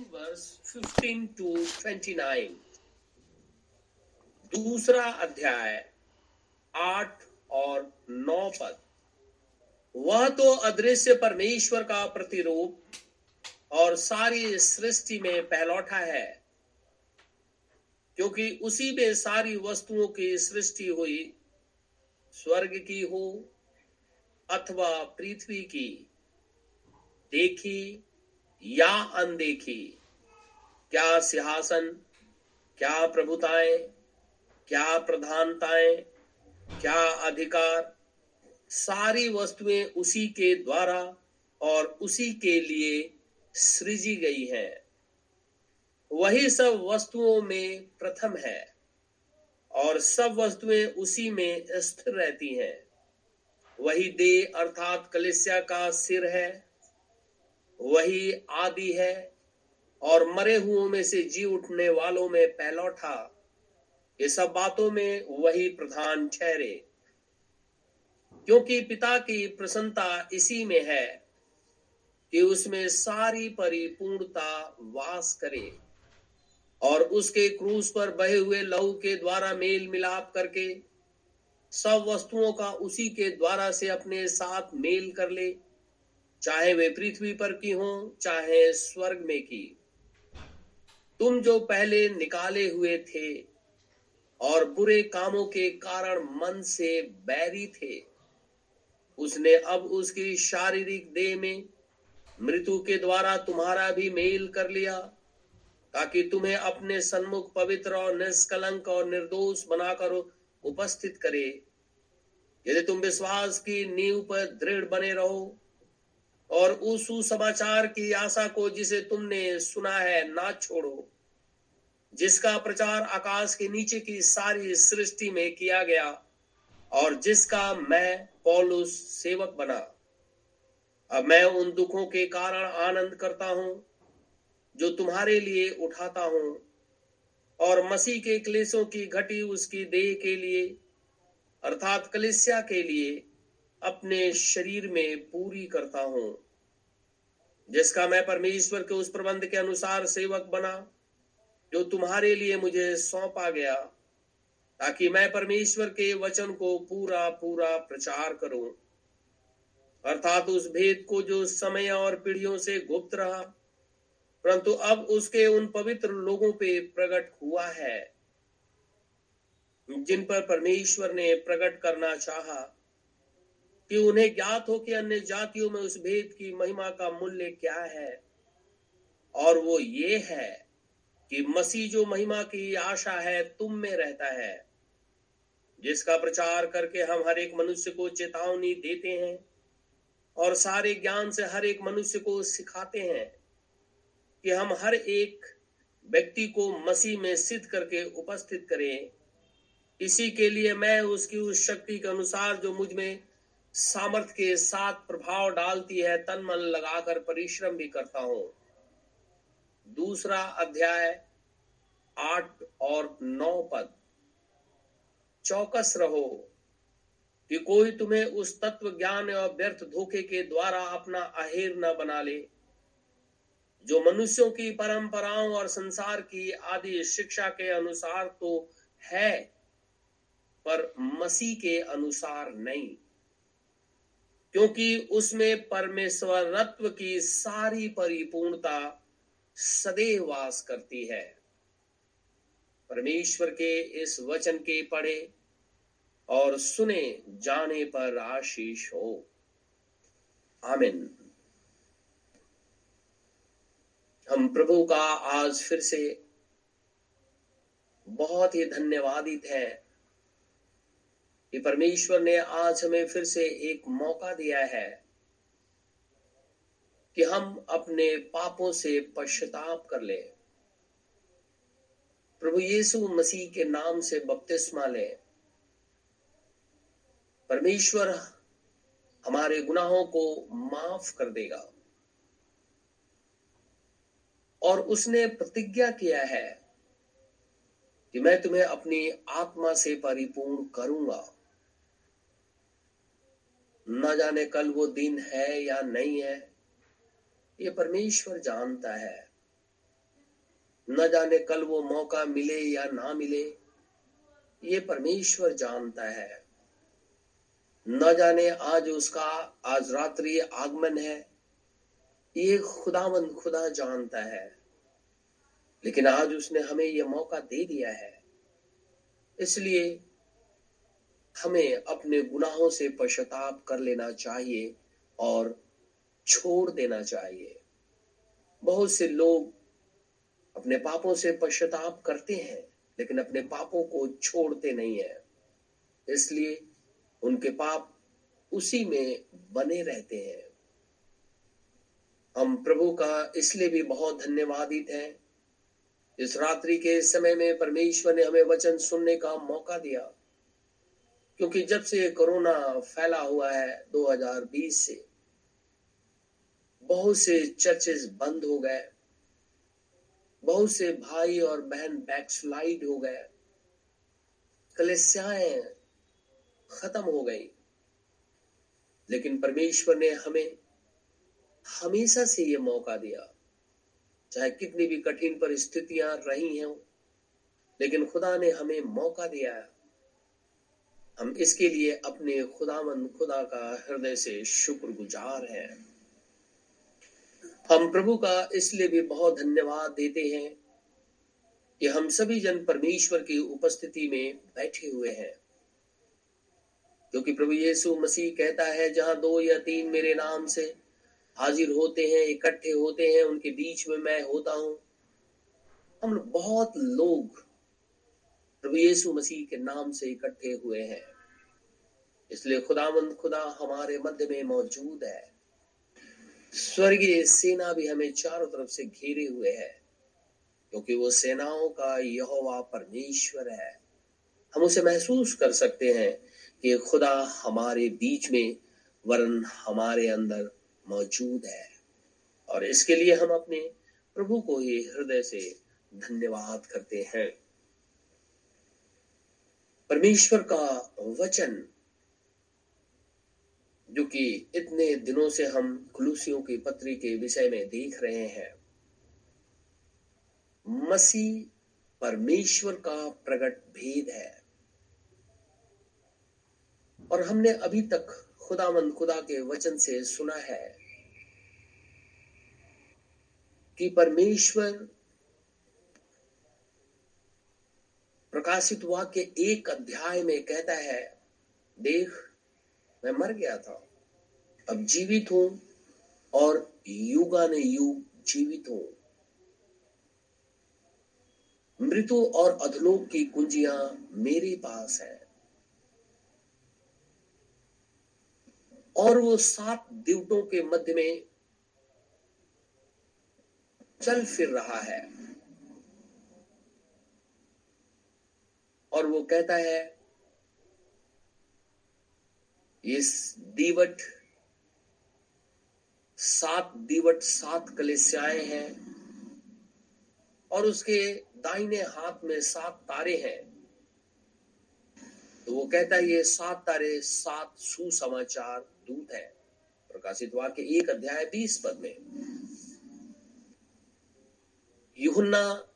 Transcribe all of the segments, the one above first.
reading verse 15 to 29. दूसरा अध्याय, आठ और नौ पद वह तो अदृश्य परमेश्वर का प्रतिरूप और सारी सृष्टि में पहलौठा है, क्योंकि उसी में सारी वस्तुओं की सृष्टि हुई, स्वर्ग की हो अथवा पृथ्वी की देखी या अनदेखी? क्या सिंहासन? क्या प्रभुताएँ? क्या प्रधानताएँ? क्या अधिकार? सारी वस्तुएँ उसी के द्वारा और उसी के लिए सृजी गई हैं। वही सब वस्तुओं में प्रथम है और सब वस्तुएँ उसी में स्थिर रहती हैं। वही दे अर्थात कलिसिया का सिर है वही आदि है और मरे हुओं में से जी उठने वालों में पहलौठा। ये सब बातों में वही प्रधान ठहरे। क्योंकि पिता की प्रसन्नता इसी में है कि उसमें सारी परिपूर्णता वास करे और उसके क्रूस पर बहे हुए लहू के द्वारा मेल मिलाप करके सब वस्तुओं का उसी के द्वारा से अपने साथ मेल कर ले। चाहे वे पृथ्वी पर की हो, चाहे स्वर्ग में की। तुम जो पहले निकाले हुए थे और बुरे कामों के कारण मन से बैरी थे, उसने अब उसकी शारीरिक देह में मृत्यु के द्वारा तुम्हारा भी मेल कर लिया, ताकि तुम्हें अपने सन्मुख पवित्र और निष्कलंक और निर्दोष बनाकर उपस्थित करे। यदि तुम विश्वास की नींव पर दृढ़ बने रहो और उस सुसमाचार की आशा को जिसे तुमने सुना है, ना छोड़ो। जिसका प्रचार आकाश के नीचे की सारी सृष्टि में किया गया और जिसका मैं पौलुस सेवक बना। अब मैं उन दुखों के कारण आनंद करता हूँ, जो तुम्हारे लिए उठाता हूँ, और मसीह के क्लेशों की घटी उसकी देह के लिए, अर्थात कलिसिया के लिए अपने शरीर में पूरी करता हूँ, जिसका मैं परमेश्वर के उस प्रबंध के अनुसार सेवक बना, जो तुम्हारे लिए मुझे सौंपा गया, ताकि मैं परमेश्वर के वचन को पूरा पूरा प्रचार करूँ। अर्थात उस भेद को जो समय और पीढ़ियों से गुप्त रहा, परंतु अब उसके उन पवित्र लोगों पे प्रकट हुआ है, जिन पर परमेश्वर ने प्रकट करना चाहा। कि उन्हें ज्ञात हो कि अन्य जातियों में उस भेद की महिमा का मूल्य क्या है? और वो ये है कि मसीह जो महिमा की आशा है, तुम में रहता है, जिसका प्रचार करके हम हर एक मनुष्य को चेतावनी देते हैं और सारे ज्ञान से हर एक मनुष्य को सिखाते हैं कि हम हर एक व्यक्ति को मसीह में सिद्ध करके उपस्थित करें। इसी के लिए मैं उसकी उस शक्ति के अनुसार जो मुझमें सामर्थ्य के साथ प्रभाव डालती है, तन मन लगाकर परिश्रम भी करता हूँ। दूसरा अध्याय, आठ और नौ पद। चौकस रहो कि कोई तुम्हें उस तत्व ज्ञान और व्यर्थ धोखे के द्वारा अपना अहेर न बना ले, जो मनुष्यों की परंपराओं और संसार की आदि शिक्षा के अनुसार तो है, पर मसीह के अनुसार नहीं। क्योंकि उसमें परमेश्वर परमेश्वरत्व की सारी परिपूर्णता सदैव वास करती है। परमेश्वर के इस वचन के पढ़े और सुने जाने पर आशीष हो। आमिन। हम प्रभु का आज फिर से बहुत ही धन्यवादित है। कि परमेश्वर ने आज हमें फिर से एक मौका दिया है कि हम अपने पापों से पश्चाताप कर ले। प्रभु यीशु मसीह के नाम से बपतिस्मा ले। परमेश्वर हमारे गुनाहों को माफ़ कर देगा। और उसने प्रतिज्ञा किया है कि मैं तुम्हें अपनी आत्मा से परिपूर्ण करूँगा। न जाने कल वो दिन है या नहीं है, ये परमेश्वर जानता है। न जाने कल वो मौका मिले या ना मिले, ये परमेश्वर जानता है। न जाने आज उसका आज रात्रि आगमन है, ये खुदावंद खुदा जानता है। लेकिन आज उसने हमें यह मौका दे दिया है, इसलिए हमें अपने गुनाहों से पश्चाताप कर लेना चाहिए और छोड़ देना चाहिए। बहुत से लोग अपने पापों से पश्चाताप करते हैं, लेकिन अपने पापों को छोड़ते नहीं है। इसलिए उनके पाप उसी में बने रहते हैं। हम प्रभु का इसलिए भी बहुत धन्यवादित हैं। इस रात्रि के समय में परमेश्वर ने हमें वचन सुनने का मौका दिया। क्योंकि जब से कोरोना फैला हुआ है 2020 से, बहुत से चर्चेस बंद हो गए, बहुत से भाई और बहन बैकस्लाइड हो गए, कलेसियाएँ खत्म हो गई। लेकिन परमेश्वर ने हमें हमेशा से ये मौका दिया, चाहे कितनी भी कठिन परिस्थितियाँ रही हैं, लेकिन खुदा ने हमें मौका दिया है। हम इसके लिए अपने खुदावन खुदा का हृदय से शुक्रगुजार हैं। हम प्रभु का इसलिए भी बहुत धन्यवाद देते हैं कि हम सभी जन परमेश्वर की उपस्थिति में बैठे हुए हैं। क्योंकि प्रभु यीशु मसीह कहता है, जहाँ दो या तीन मेरे नाम से हाजिर होते हैं, इकट्ठे होते हैं, उनके बीच में मैं होता हूँ। हम बहुत लोग प्रभु यीशु मसीह के नाम से इकट्ठे हुए हैं। इसलिए खुदावंद खुदा हमारे मध्य में मौजूद है। स्वर्गीय सेना भी हमें चारों तरफ़ से घेरे हुए है, क्योंकि वो सेनाओं का यहोवा परमेश्वर है। हम उसे महसूस कर सकते हैं कि खुदा हमारे बीच में, वरन हमारे अंदर मौजूद है। और इसके लिए हम अपने प्रभु को ही हृदय से धन्यवाद करते हैं। परमेश्वर का वचन जो कि इतने दिनों से हम खुलूसियों की पत्री के विषय में देख रहे हैं। मसीह परमेश्वर का प्रकट भेद है। और हमने अभी तक खुदामंद खुदा के वचन से सुना है कि परमेश्वर प्रकाशित वाक्य एक अध्याय में कहता है, देख मैं मर गया था। अब जीवित हूँ और युगा ने युग जीवित हूँ। मृत्यु और अधलोक की कुंजियाँ मेरे पास है। और वो सात दिवटों के मध्य में चल फिर रहा है। और वो कहता है इस दीवट, सात दीवट, सात कलेसियाएँ हैं और उसके दाहिने हाथ में सात तारे हैं। तो वो कहता है, ये सात तारे, सात सुसमाचार दूत है। प्रकाशित वाक्य एक अध्याय बीस पद में। युहन्ना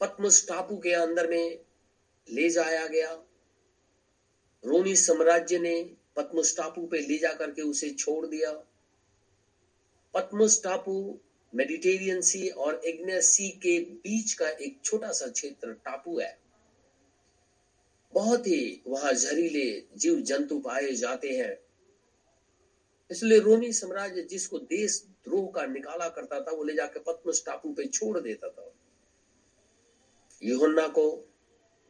पद्मस टापू के अंदर में ले जाया गया। रोमी साम्राज्य ने पद्मस टापू पे ले जाकर के उसे छोड़ दिया। पद्मस टापू मेडिटेरियन सी और एग्नेस सी के बीच का एक छोटा सा क्षेत्र टापू है। बहुत ही वहाँ जहरीले जीव जंतु पाए जाते हैं। इसलिए रोमी साम्राज्य जिसको देश द्रोह का निकाला करता था, वो ले जाकर पद्मस टापू पे छोड़ देता था। युहन्ना को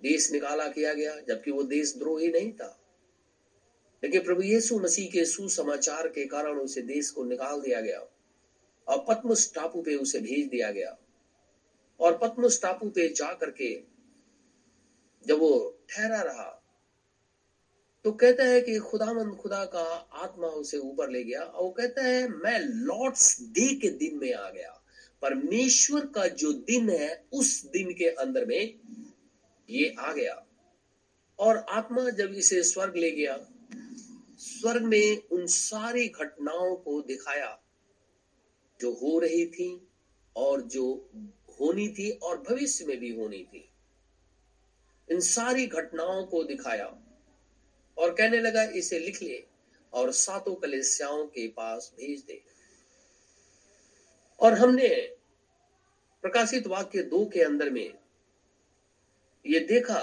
देश निकाला किया गया, जबकि वो देश द्रोही नहीं था। लेकिन प्रभु यीशु मसीह के सुसमाचार के कारण उसे देश को निकाल दिया गया और पद्मस टापू पे उसे भेज दिया गया। और पद्मस टापू पे जा करके जब वो ठहरा रहा तो कहता है कि खुदामंद खुदा का आत्मा उसे ऊपर ले गया और वो कहता है, मैं लॉर्ड्स डे के दिन में आ गया। परमेश्वर का जो दिन है, उस दिन के अंदर में ये आ गया। और आत्मा जब इसे स्वर्ग ले गया, स्वर्ग में उन सारी घटनाओं को दिखाया, जो हो रही थी और जो होनी थी और भविष्य में भी होनी थी। इन सारी घटनाओं को दिखाया और कहने लगा, इसे लिख ले और सातों कलेसियाओं के पास भेज दे। और हमने प्रकाशित वाक्य दो के अंदर में ये देखा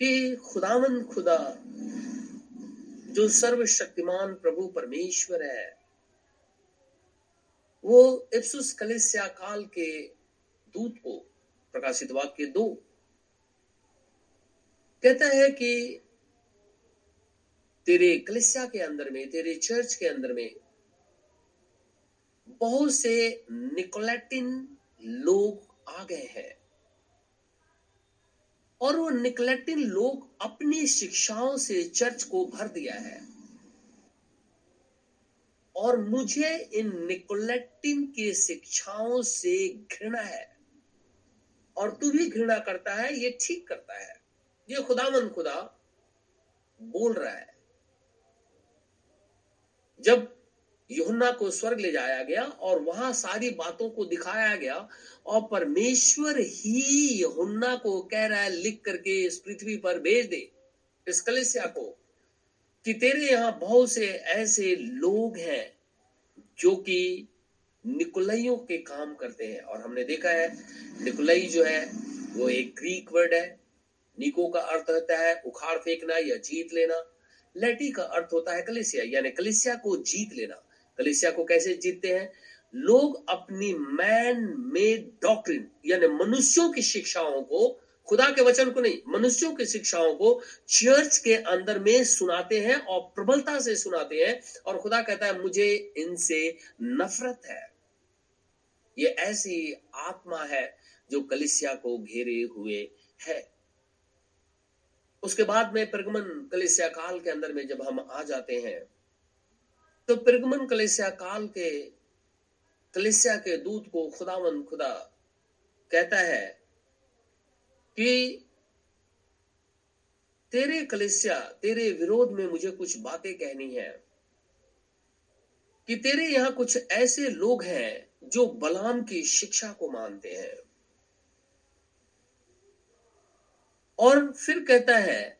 कि खुदावन खुदा, जो सर्वशक्तिमान प्रभु परमेश्वर है, वो इप्सुस कलेसिया काल के दूत को प्रकाशित वाक्य दो कहता है कि तेरे कलिसिया के अंदर में, तेरे चर्च के अंदर में बहुत से निकोलेटिन लोग आ गए हैं। और वो निकलेटिन लोग अपनी शिक्षाओं से चर्च को भर दिया है। और मुझे इन निकोलेटिन की शिक्षाओं से घृणा है। और तू भी घृणा करता है, ये ठीक करता है। ये खुदावन खुदा बोल रहा है। जब युहन्ना को स्वर्ग ले जाया गया और वहाँ सारी बातों को दिखाया गया और परमेश्वर ही युहन्ना को कह रहा है, लिख करके इस पृथ्वी पर भेज दे, इस कलिसिया को, कि तेरे यहाँ बहुत से ऐसे लोग हैं जो कि निकुलइयों के काम करते हैं। और हमने देखा है, निकुलई जो है, वो एक ग्रीक वर्ड है। निको का अर्थ होता है उखाड़ फेंकना या जीत लेना। लेटी का अर्थ होता है कलिसिया, यानी कलिसिया को जीत लेना। कलिसिया को कैसे जीतते हैं? लोग अपनी मैन मेड डॉक्ट्रिन यानी मनुष्यों की शिक्षाओं को, खुदा के वचन को नहीं, मनुष्यों की शिक्षाओं को चर्च के अंदर में सुनाते हैं और प्रबलता से सुनाते हैं और खुदा कहता है, मुझे इनसे नफरत है। ये ऐसी आत्मा है जो कलिसिया को घेरे हुए है। उसके बाद में, प्रगमन कलिसिया काल के अंदर में जब हम आ जाते हैं तो प्रगमन कलेसिया काल के, कलेसिया के दूत को खुदावन खुदा कहता है कि तेरे कलेसिया, तेरे विरोध में मुझे कुछ बातें कहनी है, कि तेरे यहाँ कुछ ऐसे लोग हैं जो बलाम की शिक्षा को मानते हैं। और फिर कहता है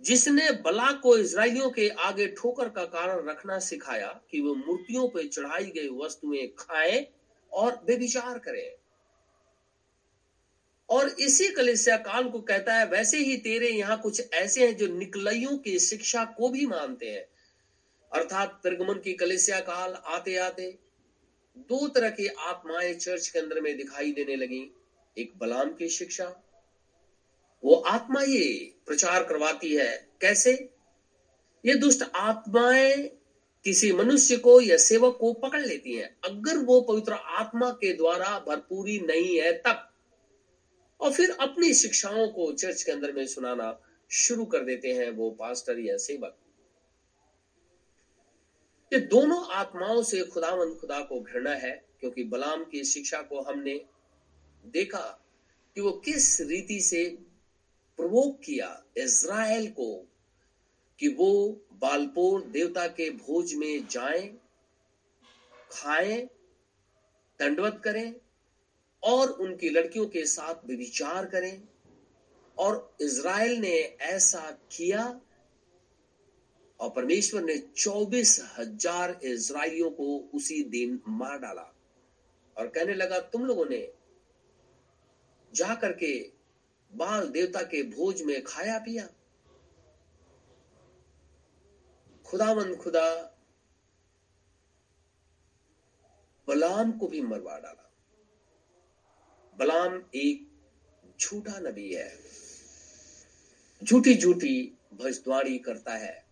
जिसने बला को इसराइलियों के आगे ठोकर का कारण रखना सिखाया कि वो मूर्तियों पर चढ़ाई गई वस्तुएँ खाएँ और बेविचार करें। और इसी कलिसिया काल को कहता है, वैसे ही तेरे यहाँ कुछ ऐसे हैं जो निकलइयों की शिक्षा को भी मानते हैं। अर्थात त्रिगमन की कलिसिया काल आते आते दो तरह की आत्माएँ चर्च के अंदर में दिखाई देने लगी, एक बलाम की शिक्षा वो आत्मा ये प्रचार करवाती है। कैसे? ये दुष्ट आत्माएँ किसी मनुष्य को या सेवक को पकड़ लेती हैं। अगर वो पवित्र आत्मा के द्वारा भरपूरी नहीं है, तब। और फिर अपनी शिक्षाओं को चर्च के अंदर में सुनाना शुरू कर देते हैं वो पास्टर या सेवक। ये दोनों आत्माओं से खुदावन खुदा को घृणा है, क्योंकि बलाम की शिक्षा को हमने देखा कि वो किस रीति से प्रवोक किया इज़राइल को कि वो बालपोर देवता के भोज में जाएँ, खाएँ, दंडवत करें और उनकी लड़कियों के साथ विचार करें। और इज़राइल ने ऐसा किया और परमेश्वर ने चौबीस हज़ार इसराइलियों को उसी दिन मार डाला। और कहने लगा तुम लोगों ने जा करके बाल देवता के भोज में खाया पिया। खुदावन खुदा, बलाम को भी मरवा डाला। बलाम एक झूठा नबी है। झूठी झूठी भजद्वारी करता है।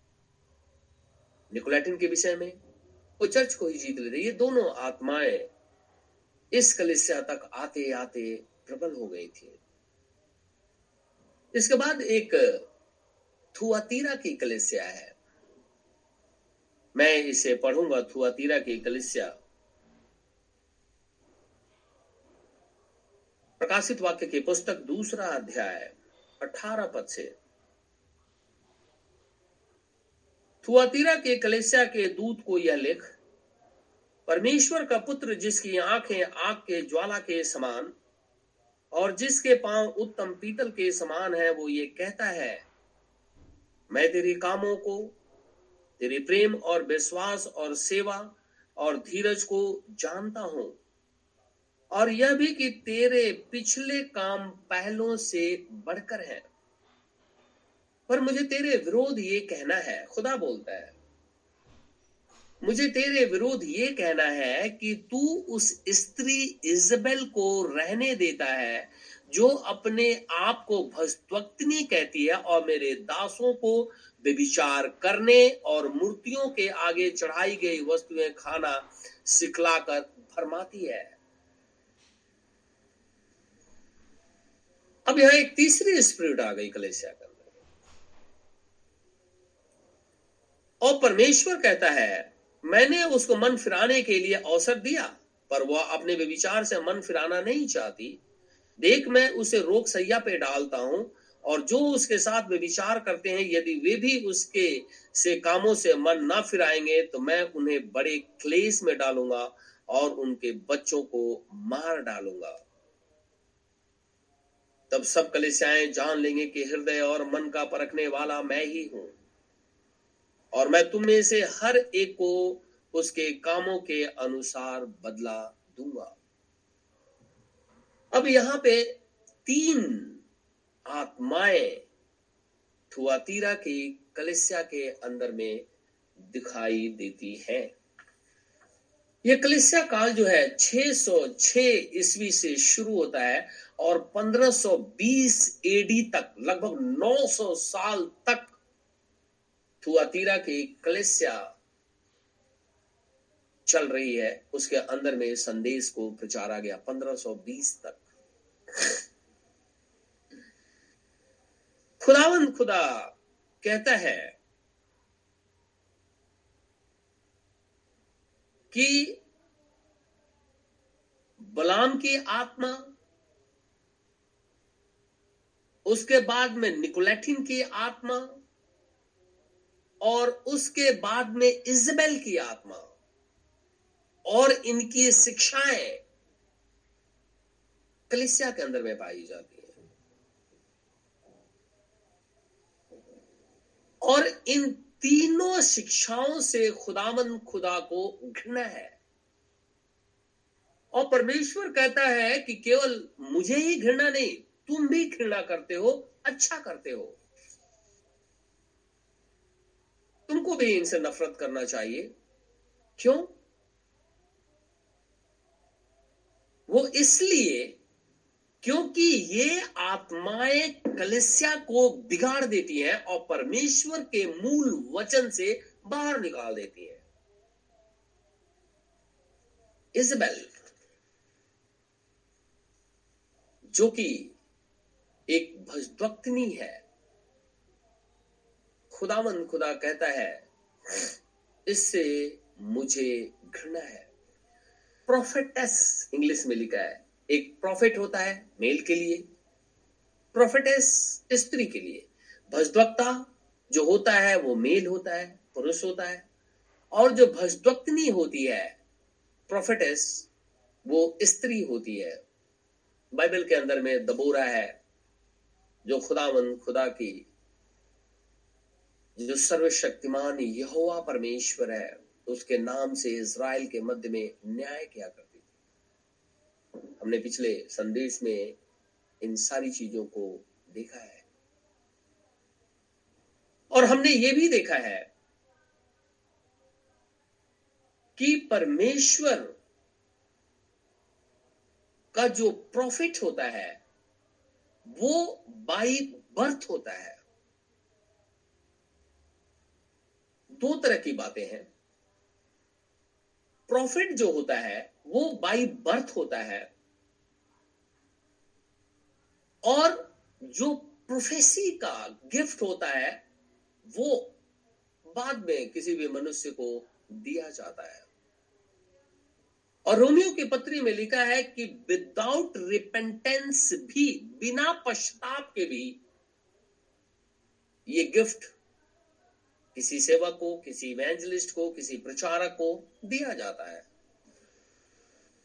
निकोलेटिन के विषय में वो चर्च को ही जीत लेते ये दोनों आत्माएँ इस कलिसिया तक आते आते प्रबल हो गई थी। इसके बाद एक थुआतीरा की कलिसिया है। मैं इसे पढ़ूँगा, थुआतीरा की कलिसिया। प्रकाशित वाक्य की पुस्तक दूसरा अध्याय, अठारह पद से। थुआतीरा के कलेसिया के दूत को यह लिख, परमेश्वर का पुत्र जिसकी आँखें आग के ज्वाला के समान और जिसके पाँव उत्तम पीतल के समान है, वो ये कहता है, मैं तेरे कामों को, तेरे प्रेम और विश्वास और सेवा और धीरज को जानता हूँ। और यह भी कि तेरे पिछले काम पहलों से बढ़कर है। पर मुझे तेरे विरोध ये कहना है, खुदा बोलता है मुझे तेरे विरोध ये कहना है कि तू उस स्त्री इजबेल को रहने देता है, जो अपने आप को भस्तवक्तनी कहती है और मेरे दासों को विचार करने और मूर्तियों के आगे चढ़ाई गई वस्तुएँ खाना सिखलाकर फरमाती है। अब यहाँ एक तीसरी स्पिरिट आ गई कलेसिया के अंदर। और परमेश्वर कहता है मैंने उसको मन फिराने के लिए अवसर दिया, पर वह अपने विचार से मन फिराना नहीं चाहती। देख मैं उसे रोक सैया पे डालता हूँ, और जो उसके साथ विचार करते हैं, यदि वे भी उसके से कामों से मन ना फिराएँगे तो मैं उन्हें बड़े क्लेश में डालूँगा और उनके बच्चों को मार डालूँगा। तब सब कलिसियाएँ जान लेंगे कि हृदय और मन का परखने वाला मैं ही हूँ। और मैं तुम में से हर एक को उसके कामों के अनुसार बदला दूँगा। अब यहाँ पे तीन आत्माएँ थुआतीरा की कलिसिया के अंदर में दिखाई देती है। यह कलिसिया काल जो है 606 ईस्वी से शुरू होता है और 1520 एडी तक, लगभग 900 साल तक थुआतीरा की कलिसिया चल रही है, उसके अंदर में संदेश को प्रचारा गया 1520 तक। खुदावन खुदा कहता है कि बलाम की आत्मा, उसके बाद में निकोलेटिन की आत्मा और उसके बाद में इजबेल की आत्मा और इनकी शिक्षाएँ कलिसिया के अंदर में पाई जाती है। और इन तीनों शिक्षाओं से खुदामन खुदा को घृणा है। और परमेश्वर कहता है कि केवल मुझे ही घृणा नहीं, तुम भी घृणा करते हो अच्छा करते हो। तुमको भी इनसे नफरत करना चाहिए। क्यों? वो इसलिए क्योंकि ये आत्माएँ कलिसिया को बिगाड़ देती हैं और परमेश्वर के मूल वचन से बाहर निकाल देती हैं। इजबेल जो कि एक भजभक्तनी है खुदावन खुदा कहता है, इससे मुझे घृणा है। प्रोफेटस इंग्लिश में लिखा है, एक प्रॉफिट होता है मेल के लिए प्रोफेटस स्त्री के लिए। भजद्वक्ता जो होता है, वो मेल होता है, पुरुष होता है, और जो भजद्वक्तनी होती है प्रोफेटस वो स्त्री होती है। बाइबल के अंदर में दबोरा है, जो खुदावन खुदा की जो सर्वशक्तिमान यहोवा परमेश्वर है, उसके नाम से इज़राइल के मध्य में न्याय किया करती थी। हमने पिछले संदेश में इन सारी चीज़ों को देखा है। और हमने ये भी देखा है कि परमेश्वर का जो प्रॉफिट होता है, वो बाई बर्थ होता है। दो तरह की बातें हैं। प्रॉफिट जो होता है, वो बाई बर्थ होता है। और जो प्रोफेसी का गिफ्ट होता है, वो बाद में किसी भी मनुष्य को दिया जाता है। और रोमियो की पत्री में लिखा है कि विदाउट रिपेंटेंस भी, बिना पश्चाताप के भी ये गिफ्ट किसी सेवक को, किसी इवेंजलिस्ट को, किसी प्रचारक को दिया जाता है।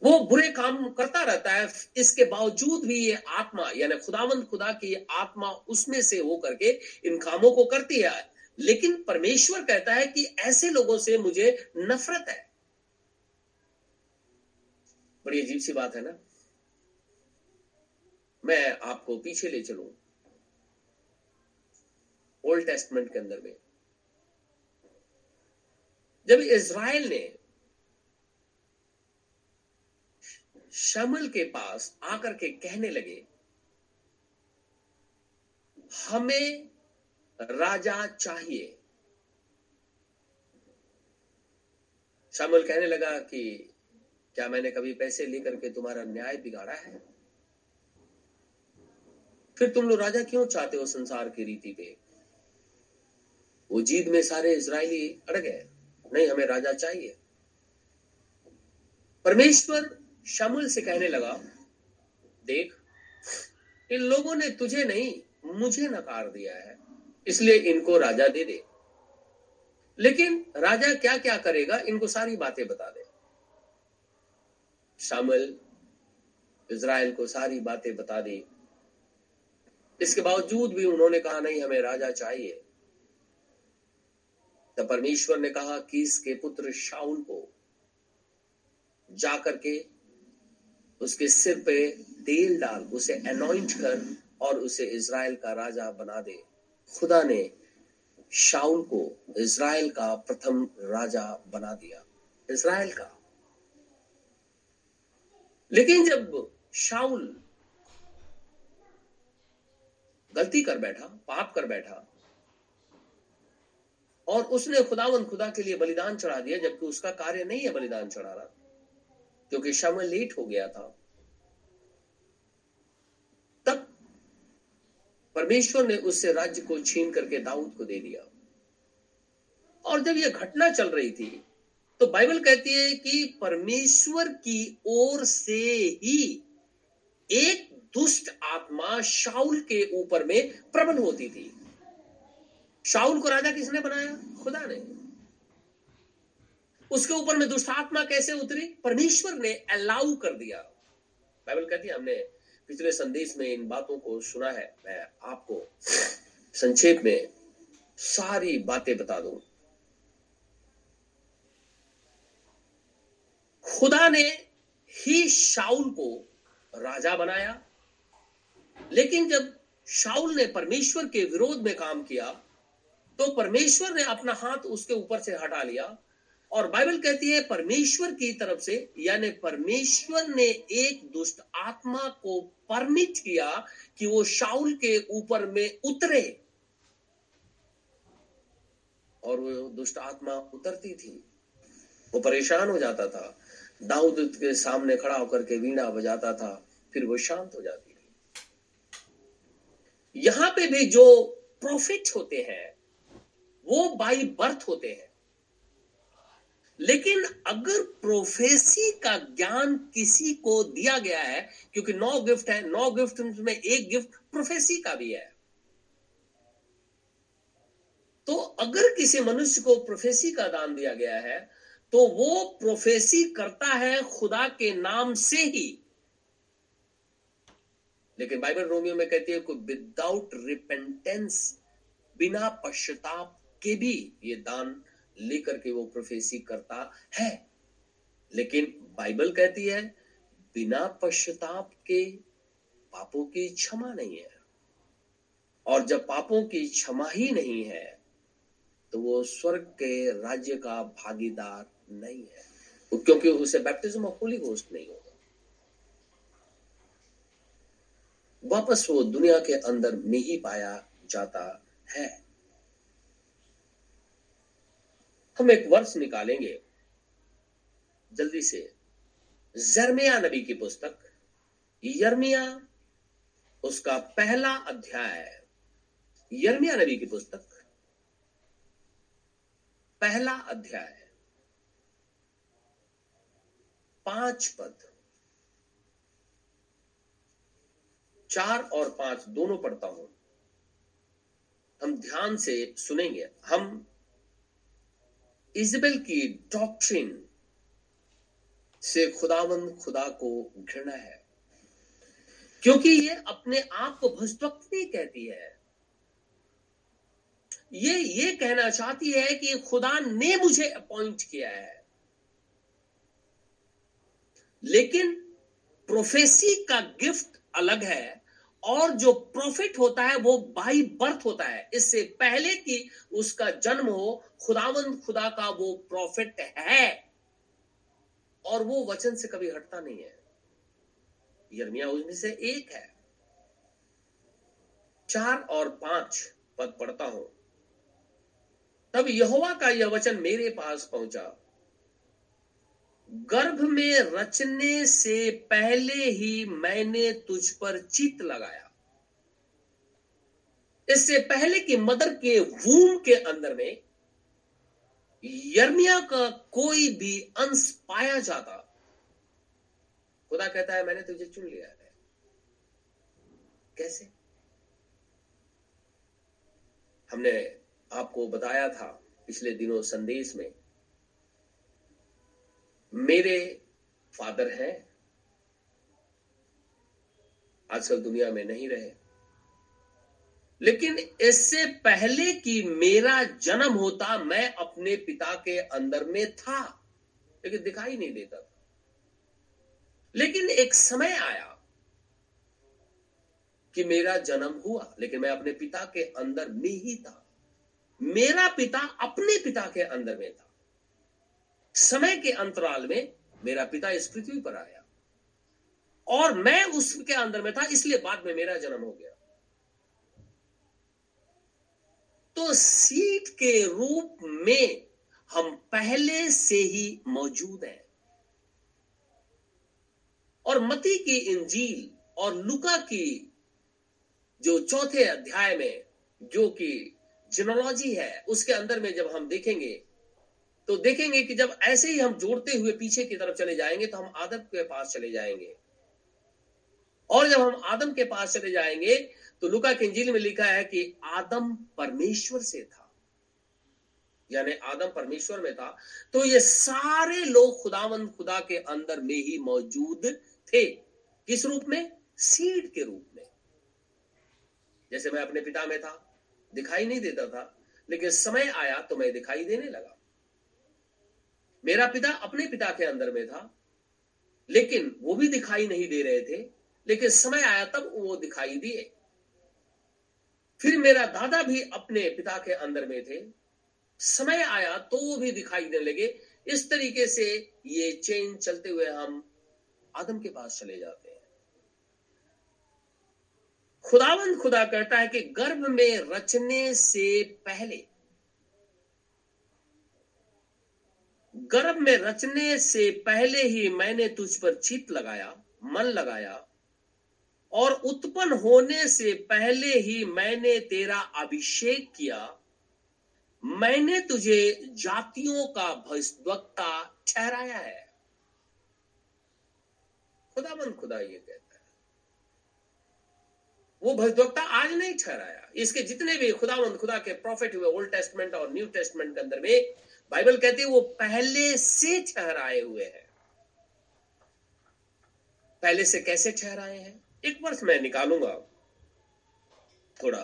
वो बुरे काम करता रहता है, इसके बावजूद भी ये आत्मा, यानी खुदावंद खुदा की आत्मा उसमें से हो करके इन कामों को करती है। लेकिन परमेश्वर कहता है कि ऐसे लोगों से मुझे नफरत है। बड़ी अजीब सी बात है ना? मैं आपको पीछे ले चलू। ओल्ड टेस्टमेंट के अंदर में। जब इसराइल ने शमल के पास आकर के कहने लगे, हमें राजा चाहिए। शमल कहने लगा कि, क्या मैंने कभी पैसे लेकर के तुम्हारा न्याय बिगाड़ा है? फिर तुम लोग राजा क्यों चाहते हो संसार की रीति पे? वो जीत में सारे इसराइली अड़ गए। नहीं, हमें राजा चाहिए। परमेश्वर शमुल से कहने लगा, देख, इन लोगों ने तुझे नहीं, मुझे नकार दिया है, इसलिए इनको राजा दे दे। लेकिन राजा क्या क्या करेगा, इनको सारी बातें बता दे। शामिल इज़राइल को सारी बातें बता दी। इसके बावजूद भी उन्होंने कहा, नहीं, हमें राजा चाहिए। तब परमेश्वर ने कहा कि इसके पुत्र शाउल को जाकर के उसके सिर पे तेल डाल, उसे अनॉइंट कर और उसे इज़राइल का राजा बना दे। खुदा ने शाउल को इज़राइल का प्रथम राजा बना दिया। इज़राइल का। लेकिन जब शाउल गलती कर बैठा, पाप कर बैठा और उसने खुदावन खुदा के लिए बलिदान चढ़ा दिया, जबकि उसका कार्य नहीं है बलिदान चढ़ाना, क्योंकि शमल लेट हो गया था। तब परमेश्वर ने उससे राज्य को छीन करके दाऊद को दे दिया। और जब यह घटना चल रही थी तो बाइबल कहती है कि परमेश्वर की ओर से ही एक दुष्ट आत्मा शाउल के ऊपर में प्रबल होती थी। शाउल को राजा किसने बनाया? खुदा ने। उसके ऊपर में दुष्ट आत्मा कैसे उतरी? परमेश्वर ने अलाउ कर दिया। बाइबल कहती है, हमने पिछले संदेश में इन बातों को सुना है। मैं आपको संक्षेप में सारी बातें बता दूँ। खुदा ने ही शाउल को राजा बनाया, लेकिन जब शाउल ने परमेश्वर के विरोध में काम किया तो परमेश्वर ने अपना हाथ उसके ऊपर से हटा लिया। और बाइबल कहती है, परमेश्वर की तरफ़ से, यानी परमेश्वर ने एक दुष्ट आत्मा को परमिट किया कि वो शाउल के ऊपर में उतरे। और वो दुष्ट आत्मा उतरती थी। वो परेशान हो जाता था। दाऊद के सामने खड़ा होकर के वीणा बजाता था, फिर वो शांत हो जाती थी। यहाँ पे भी जो प्रॉफिट होते हैं वो बाई बर्थ होते हैं। लेकिन अगर प्रोफेसी का ज्ञान किसी को दिया गया है, क्योंकि नौ गिफ्ट है, नौ गिफ्ट में एक गिफ्ट प्रोफेसी का भी है। तो अगर किसी मनुष्य को प्रोफेसी का दान दिया गया है तो वो प्रोफेसी करता है खुदा के नाम से ही। लेकिन बाइबल रोमियो में कहती है विदाउट रिपेंटेंस बिना पश्चाताप के भी ये दान लेकर के वो प्रोफेसी करता है। लेकिन बाइबल कहती है, बिना पश्चाताप के पापों की क्षमा नहीं है। और जब पापों की क्षमा ही नहीं है तो वो स्वर्ग के राज्य का भागीदार नहीं है। क्योंकि उसे बैप्टिज्म ऑफ़ होली घोस्ट नहीं होगा। वापस वो दुनिया के अंदर में ही पाया जाता है। हम एक वर्ष निकालेंगे। जल्दी से। जर्मिया नबी की पुस्तक। यर्मिया, उसका पहला अध्याय। यर्मिया नबी की पुस्तक। पहला अध्याय। पाँच पद। चार और पाँच दोनों पढ़ता हूँ। हम ध्यान से सुनेंगे। हम इजबेल की डॉक्ट्रिन से खुदावंद खुदा को घृणा है। क्योंकि ये अपने आप को भविष्यवक्ति कहती है। ये ये कहना चाहती है कि खुदा ने मुझे अपॉइंट किया है। लेकिन प्रोफेसी का गिफ्ट अलग है। और जो प्रॉफिट होता है, वो बाई बर्थ होता है। इससे पहले कि उसका जन्म हो खुदावंद खुदा का वो प्रॉफिट है। और वो वचन से कभी हटता नहीं है। यर्मिया उसमें से एक है। चार और पाँच पद पढ़ता हूँ। तब यहोवा का यह वचन मेरे पास पहुँचा। गर्भ में रचने से पहले ही मैंने तुझ पर चित लगाया। इससे पहले कि मदर के वूम के अंदर में यर्मिया का कोई भी अंश पाया जाता। खुदा कहता है, मैंने तुझे चुन लिया है। कैसे? हमने आपको बताया था पिछले दिनों संदेश में मेरे फादर हैं। आजकल दुनिया में नहीं रहे। लेकिन इससे पहले कि मेरा जन्म होता, मैं अपने पिता के अंदर में था, लेकिन दिखाई नहीं देता था। लेकिन एक समय आया कि मेरा जन्म हुआ, लेकिन मैं अपने पिता के अंदर में ही था। मेरा पिता अपने पिता के अंदर में था। समय के अंतराल में मेरा पिता इस पृथ्वी पर आया। और मैं उसके अंदर में था, इसलिए बाद में मेरा जन्म हो गया। तो सीट के रूप में हम पहले से ही मौजूद हैं। और मती की इंजील और लुका की जो चौथे अध्याय में, जो कि जिनोलॉजी है, उसके अंदर में जब हम देखेंगे तो देखेंगे कि जब ऐसे ही हम जोड़ते हुए पीछे की तरफ़ चले जाएँगे तो हम आदम के पास चले जाएँगे। और जब हम आदम के पास चले जाएँगे तो लुका के इंजील में लिखा है कि आदम परमेश्वर से था। यानी आदम परमेश्वर में था। तो ये सारे लोग खुदावंद खुदा के अंदर में ही मौजूद थे। किस रूप में? सीड के रूप में। जैसे मैं अपने पिता में था, दिखाई नहीं देता था, लेकिन समय आया तो मैं दिखाई देने लगा। मेरा पिता अपने पिता के अंदर में था, लेकिन वो भी दिखाई नहीं दे रहे थे, लेकिन समय आया तब वो दिखाई दिए। फिर मेरा दादा भी अपने पिता के अंदर में थे, समय आया तो वो भी दिखाई देने लगे। इस तरीके से ये चेन चलते हुए हम आदम के पास चले जाते हैं। खुदावंद खुदा कहता है कि गर्भ में रचने से पहले गर्भ में रचने से पहले ही मैंने तुझ पर चित लगाया, मन लगाया। और उत्पन्न होने से पहले ही मैंने तेरा अभिषेक किया। मैंने तुझे जातियों का भविष्यवक्ता ठहराया है। खुदाबंद खुदा ये कहता है। वो भविष्यवक्ता आज नहीं ठहराया। इसके जितने भी खुदाबंद खुदा के प्रॉफिट हुए ओल्ड टेस्टमेंट और न्यू टेस्टमेंट के अंदर में बाइबल कहती है, वो पहले से ठहराए हुए हैं। पहले से कैसे ठहराए हैं? एक वर्ष मैं निकालूँगा। थोड़ा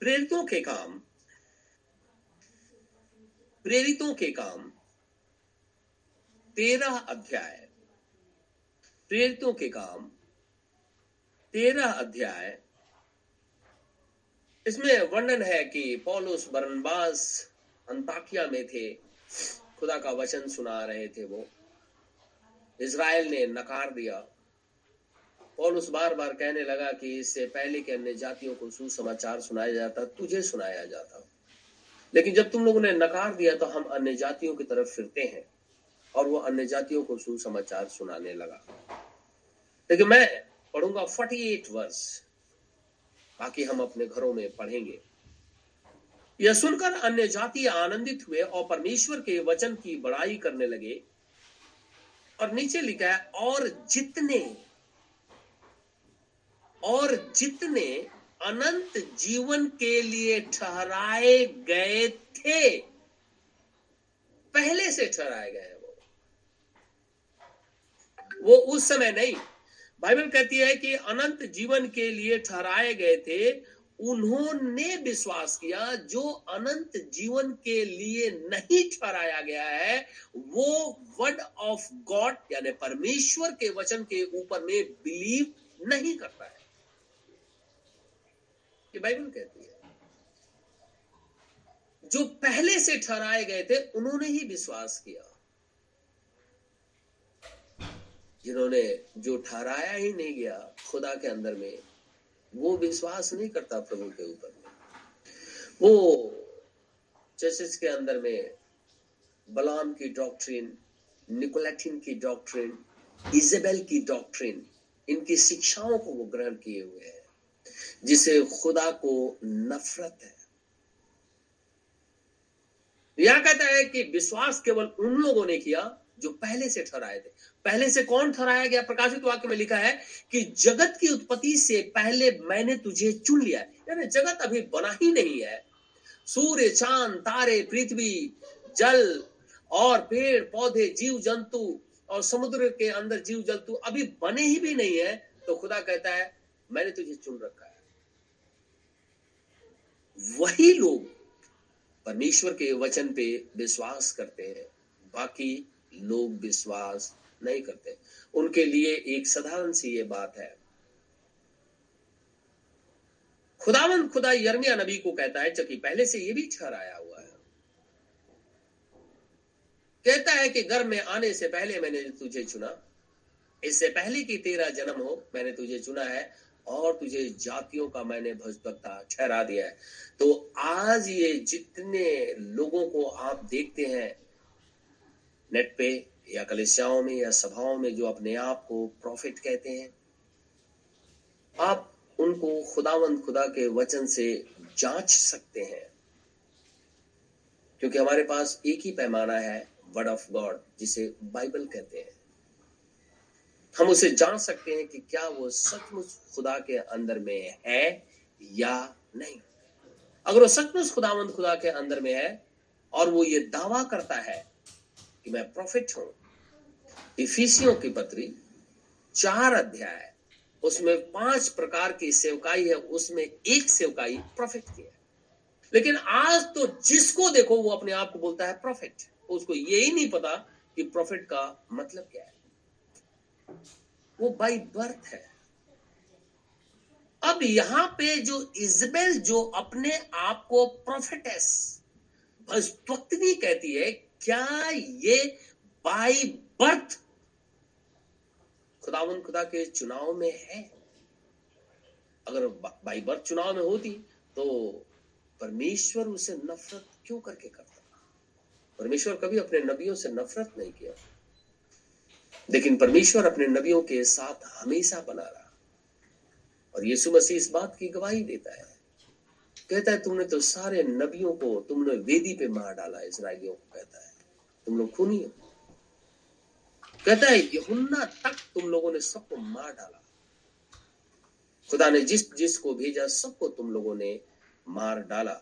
प्रेरितों के काम, प्रेरितों के काम, तेरह अध्याय, प्रेरितों के काम, तेरह अध्याय इसमें वर्णन है कि पौलुस बरनबास अंताकिया में थे। खुदा का वचन सुना रहे थे वो। इसराइल ने नकार दिया। उस बार बार कहने लगा कि इससे पहले के अन्य जातियों को सुसमाचार सुनाया जाता, तुझे सुनाया जाता। लेकिन जब तुम लोगों ने नकार दिया तो हम अन्य जातियों की तरफ़ फिरते हैं और वो अन्य जातियों को सुसमाचार सुनाने लगा। लेकिन मैं पढ़ूँगा फोर्टी एट वर्ष बाकी हम अपने घरों में पढ़ेंगे। यह सुनकर अन्य जाति आनंदित हुए और परमेश्वर के वचन की बड़ाई करने लगे और नीचे लिखा है, और जितने और जितने अनंत जीवन के लिए ठहराए गए थे, पहले से ठहराए गए वो। वो उस समय नहीं बाइबल कहती है कि अनंत जीवन के लिए ठहराए गए थे, उन्होंने विश्वास किया, जो अनंत जीवन के लिए नहीं ठहराया गया है, वो वर्ड ऑफ़ गॉड यानी परमेश्वर के वचन के ऊपर में बिलीव नहीं करता है। ये बाइबल कहती है। जो पहले से ठहराए गए थे, उन्होंने ही विश्वास किया। जिन्होंने जो ठहराया ही नहीं गया खुदा के अंदर में, वो विश्वास नहीं करता प्रभु के ऊपर वो चर्चेस के अंदर में बलाम की डॉक्ट्रिन निकोलेटिन की डॉक्ट्रिन, इजेबेल की डॉक्ट्रिन, इनकी शिक्षाओं को वो ग्रहण किए हुए हैं, जिसे खुदा को नफरत है। यह कहता है कि विश्वास केवल उन लोगों ने किया जो पहले से ठहराए थे। पहले से कौन ठहराया गया? प्रकाशित वाक्य में लिखा है कि जगत की उत्पत्ति से पहले मैंने तुझे चुन लिया यानी जगत अभी बना ही नहीं है। सूर्य, चाँद, तारे, पृथ्वी, जल और पेड़, पौधे, जीव, जंतु और समुद्र के अंदर जीव, जंतु अभी बने ही भी नहीं है। तो खुदा कहता है, मैंने तुझे चुन रखा है। वही लोग परमेश्वर के वचन पे विश्वास करते हैं। बाकी लोग विश्वास नहीं करते। उनके लिए एक साधारण सी ये बात है। खुदावन खुदा यर्मिया नबी को कहता है, जबकि पहले से ये भी ठहराया हुआ है। कहता है कि घर में आने से पहले मैंने तुझे चुना। इससे पहले कि तेरा जन्म हो, मैंने तुझे चुना है और तुझे जातियों का मैंने भजभक्ता ठहरा दिया है। तो आज ये जितने लोगों को आप देखते हैं नेट पे या कलिसियाओं में या सभाओं में जो अपने आप को प्रॉफिट कहते हैं, आप उनको खुदावंद खुदा के वचन से जाँच सकते हैं। क्योंकि हमारे पास एक ही पैमाना है वर्ड ऑफ़ गॉड जिसे बाइबल कहते हैं। हम उसे जान सकते हैं कि क्या वो सचमुच खुदा के अंदर में है या नहीं। अगर वो सचमुच खुदावंद खुदा के अंदर में है और वो ये दावा करता है कि मैं प्रॉफिट हूँ। इफिसियों की पत्री, चार अध्याय, उसमें पाँच प्रकार की सेवकाई है, उसमें एक सेवकाई प्रॉफिट की है। लेकिन आज तो जिसको देखो, वो अपने आप को बोलता है प्रॉफिट उसको यही नहीं पता कि प्रॉफिट का मतलब क्या है। वो बाई बर्थ है। अब यहाँ पे जो इजबेल जो अपने आप को प्रोफेटेस भक्ति कहती है क्या ये बाई बर्थ। खुदावन खुदा के चुनाव में है। अगर बाई बर्थ चुनाव में होती तो परमेश्वर उसे नफरत क्यों करके करता? परमेश्वर कभी अपने नबियों से नफरत नहीं किया। लेकिन परमेश्वर अपने नबियों के साथ हमेशा बना रहा। और यीशु मसीह इस बात की गवाही देता है। कहता है, तुमने तो सारे नबियों को, तुमने वेदी पे मार डाला इसराइलियों को कहता है। तुम लोग खूनी हो कहता है, यहुन्ना तक तुम लोगों ने सबको मार डाला। खुदा ने जिस, जिसको भेजा, सबको तुम लोगों ने मार डाला।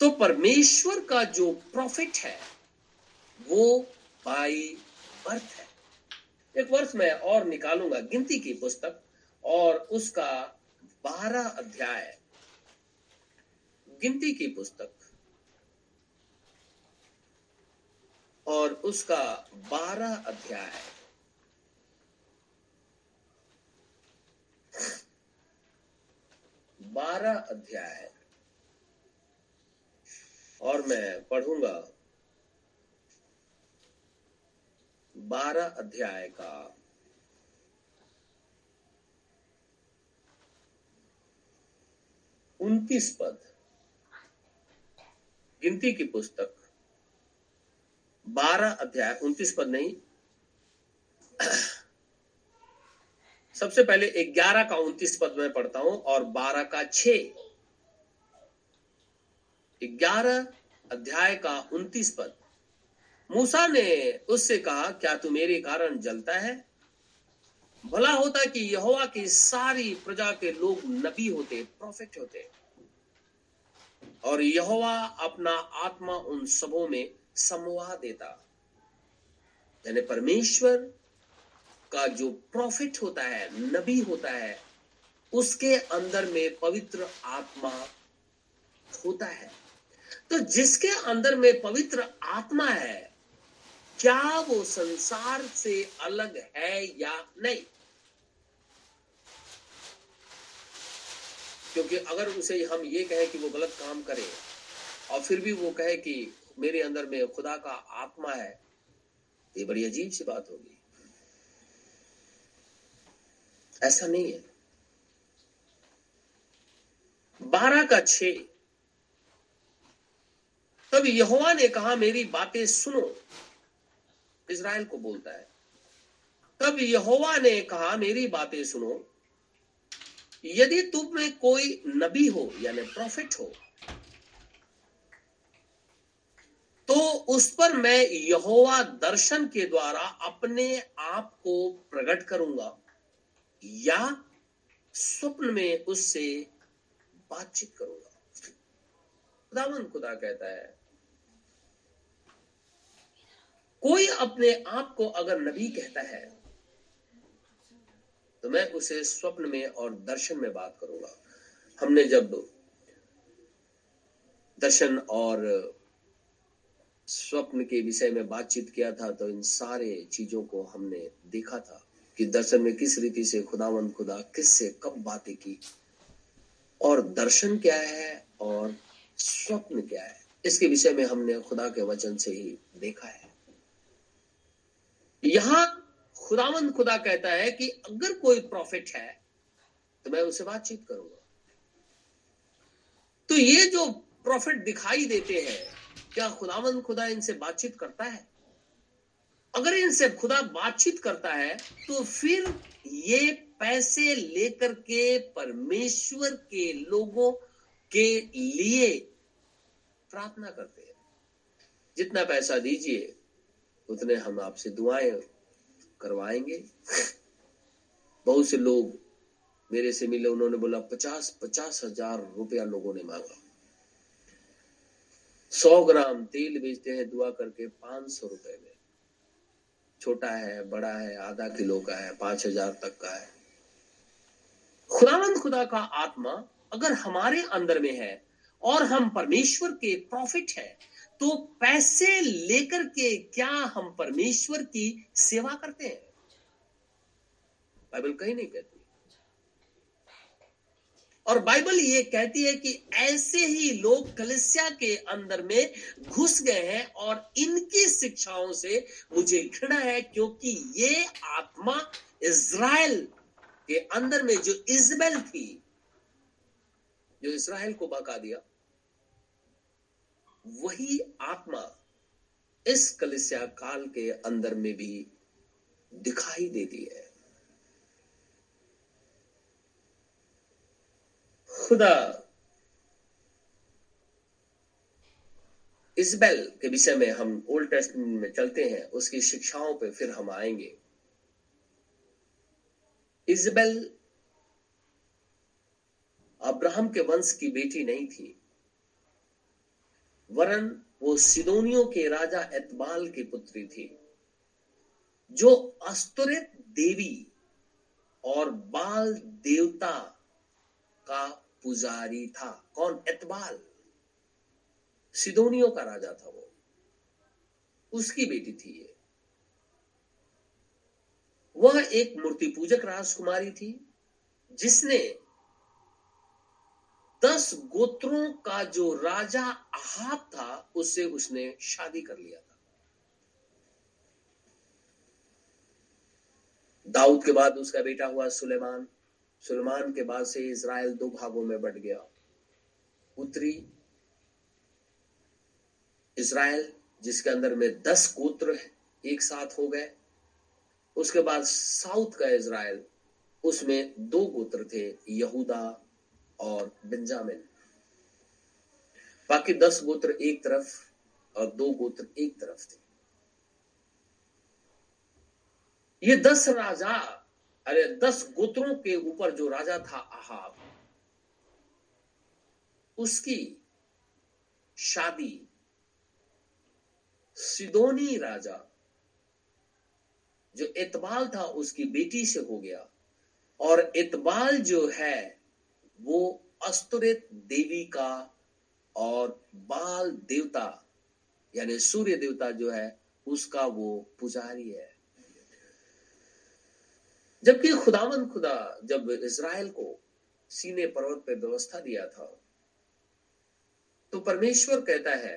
तो परमेश्वर का जो प्रॉफिट है, वो बाई बर्थ है। एक वर्ष में और निकालूँगा गिनती की पुस्तक, और उसका बारह अध्याय। गिनती की पुस्तक। और उसका बारह अध्याय बारह अध्याय और मैं पढ़ूँगा बारह अध्याय का। उनतीस पद। गिनती की पुस्तक। बारह अध्याय, उन्तीस पद नहीं। सबसे पहले ग्यारह का उन्तीस पद में पढ़ता हूँ और बारह का छ ग्यारह अध्याय का उन्तीस पद। मूसा ने उससे कहा, क्या तू मेरे कारण जलता है? भला होता कि यहोवा की सारी प्रजा के लोग नबी होते प्रॉफिट होते। और यहोवा अपना आत्मा उन सबों में समवा देता। यानी परमेश्वर का जो प्रॉफिट होता है, नबी होता है, उसके अंदर में पवित्र आत्मा होता है। तो जिसके अंदर में पवित्र आत्मा है, क्या वो संसार से अलग है या नहीं? क्योंकि अगर उसे हम ये कहें कि वो गलत काम करे, और फिर भी वो कहे कि मेरे अंदर में खुदा का आत्मा है ये बड़ी अजीब सी बात होगी। ऐसा नहीं है। बारह का छ। तब यहोवा ने कहा, मेरी बातें सुनो। इज़राइल को बोलता है। तब यहोवा ने कहा, मेरी बातें सुनो। यदि तुम में कोई नबी हो, यानी प्रॉफिट हो तो उस पर मैं यहोवा दर्शन के द्वारा अपने आप को प्रकट करूँगा या स्वप्न में उससे बातचीत करूँगा। खुदावन खुदा कहता है, कोई अपने आप को अगर नबी कहता है तो मैं उसे स्वप्न में और दर्शन में बात करूँगा। हमने जब दर्शन और स्वप्न के विषय में बातचीत किया था तो इन सारे चीज़ों को हमने देखा था कि दर्शन में किस रीति से खुदावन खुदा किस से कब बातें की और दर्शन क्या है और स्वप्न क्या है। इसके विषय में हमने खुदा के वचन से ही देखा है। यहाँ खुदावंद खुदा कहता है कि अगर कोई प्रॉफिट है तो मैं उससे बातचीत करूँगा। तो ये जो प्रॉफिट दिखाई देते हैं क्या खुदावन खुदा इनसे बातचीत करता है? अगर इनसे खुदा बातचीत करता है तो फिर ये पैसे लेकर के परमेश्वर के लोगों के लिए प्रार्थना करते हैं। जितना पैसा दीजिए, उतने हम आपसे दुआएँ करवाएँगे। बहुत से लोग मेरे से मिले, उन्होंने बोला, पचास पचास हज़ार रुपया लोगों ने मांगा। सौ ग्राम तेल बेचते हैं दुआ करके पाँच सौ रुपए में। छोटा है, बड़ा है, आधा किलो का है, पाँच हज़ार तक का है। खुदावंद खुदा का आत्मा अगर हमारे अंदर में है और हम परमेश्वर के प्रॉफिट है तो पैसे लेकर के क्या हम परमेश्वर की सेवा करते हैं? बाइबल कहीं नहीं कहती। और बाइबल ये कहती है कि ऐसे ही लोग कलिसिया के अंदर में घुस गए हैं और इनकी शिक्षाओं से मुझे घृणा है, क्योंकि ये आत्मा इज़राइल के अंदर में जो इजबेल थी, जो इसराइल को बका दिया, वही आत्मा इस कलिसिया काल के अंदर में भी दिखाई देती है। खुदा। इजबेल के विषय में हम ओल्ड टेस्टमेंट में चलते हैं, उसकी शिक्षाओं पे फिर हम आएँगे। इजबेल अब्राहम के वंश की बेटी नहीं थी। वरन वो सिदोनियों के राजा एतबाल की पुत्री थी, जो अस्तुरित देवी और बाल देवता का पुजारी था। कौन? एतबाल। सिदोनियों का राजा था वो। उसकी बेटी थी ये। वह एक मूर्ति पूजक राजकुमारी थी, जिसने दस गोत्रों का जो राजा आहाब था, उससे उसने शादी कर लिया था। दाऊद के बाद उसका बेटा हुआ सुलेमान। सुलेमान के बाद से इसराइल दो भागों में बट गया। उत्तरी इज़राइल, जिसके अंदर में दस गोत्र एक साथ हो गए। उसके बाद साउथ का इज़राइल, उसमें दो गोत्र थे, यहूदा और बेंजामिन। बाकी दस गोत्र एक तरफ़ और दो गोत्र एक तरफ़ थे। ये दस राजा अरे दस गोत्रों के ऊपर जो राजा था आहाब उसकी शादी सिदोनी राजा, जो इतबाल था उसकी बेटी से हो गया। और इतबाल जो है, वो अस्तुरित देवी का और बाल देवता, यानी सूर्य देवता जो है, उसका वो पुजारी है। जबकि खुदावन खुदा जब इज़राइल को सीने पर्वत पर व्यवस्था दिया था तो परमेश्वर कहता है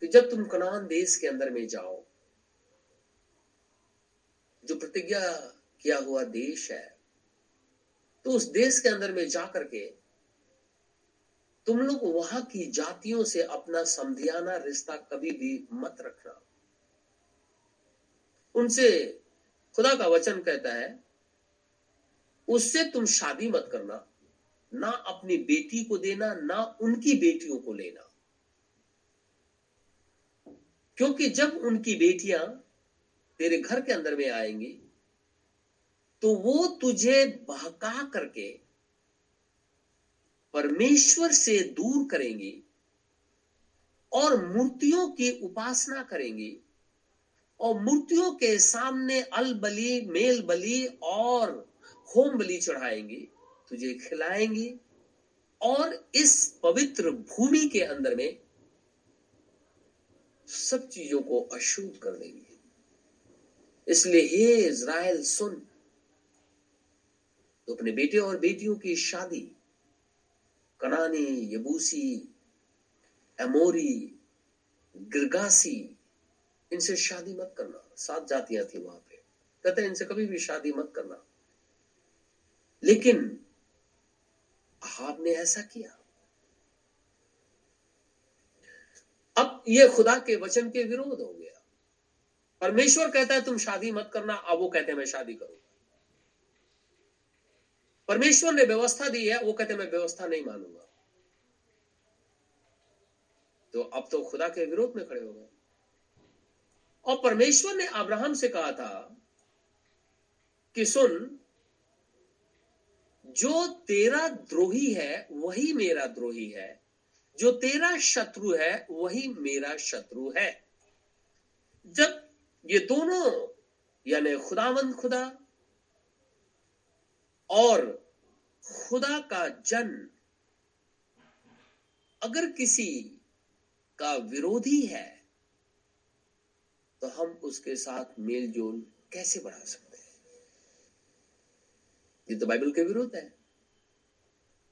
कि जब तुम कनान देश के अंदर में जाओ, जो प्रतिज्ञा किया हुआ देश है तो उस देश के अंदर में जाकर के तुम लोग वहाँ की जातियों से अपना समधियाना रिश्ता कभी भी मत रखना। उनसे खुदा का वचन कहता है, उससे तुम शादी मत करना, ना अपनी बेटी को देना, ना उनकी बेटियों को लेना। क्योंकि जब उनकी बेटियाँ तेरे घर के अंदर में आएँगी तो वो तुझे बहका करके परमेश्वर से दूर करेंगी और मूर्तियों की उपासना करेंगी। और मूर्तियों के सामने अल बली मेल बली और होम बली चढ़ाएँगी, तुझे खिलाएँगी। और इस पवित्र भूमि के अंदर में सब चीज़ों को अशुद्ध कर देंगे। इसलिए हे इज़राइल, सुन। तो अपने बेटे और बेटियों की शादी, कनानी, यबूसी, एमोरी, गिरगासी इनसे शादी मत करना। सात जातियाँ थी वहाँ पे। कहते इनसे कभी भी शादी मत करना। लेकिन आपने ऐसा किया। अब ये खुदा के वचन के विरोध हो गया। परमेश्वर कहता है, तुम शादी मत करना। अब वो कहते हैं, मैं शादी करूँगा परमेश्वर ने व्यवस्था दी है, वो कहते मैं व्यवस्था नहीं मानूँगा। तो अब तो खुदा के विरोध में खड़े हो गए। और परमेश्वर ने अब्राहम से कहा था कि सुन, जो तेरा द्रोही है, वही मेरा द्रोही है। जो तेरा शत्रु है, वही मेरा शत्रु है। जब ये दोनों, यानी खुदावंद खुदा और खुदा का जन, अगर किसी का विरोधी है तो हम उसके साथ मेल जोल कैसे बढ़ा सकते हैं? ये तो बाइबल के विरुद्ध है।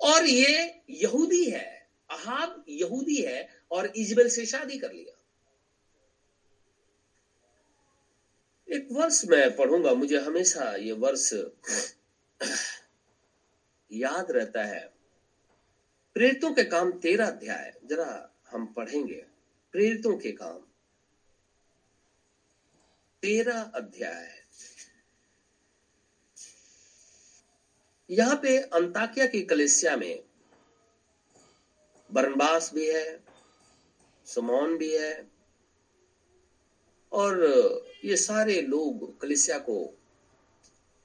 और ये यहूदी है, अहाब यहूदी है, और इजबेल से शादी कर लिया। एक वर्ष मैं पढ़ूँगा, मुझे हमेशा ये वर्ष याद रहता है। प्रेरितों के काम तेरह अध्याय, जरा हम पढ़ेंगे। प्रेरितों के काम। तेरह अध्याय यहाँ पे अंताकिया की कलेसिया में बरनबास भी है, सुमौन भी है, और ये सारे लोग कलिसिया को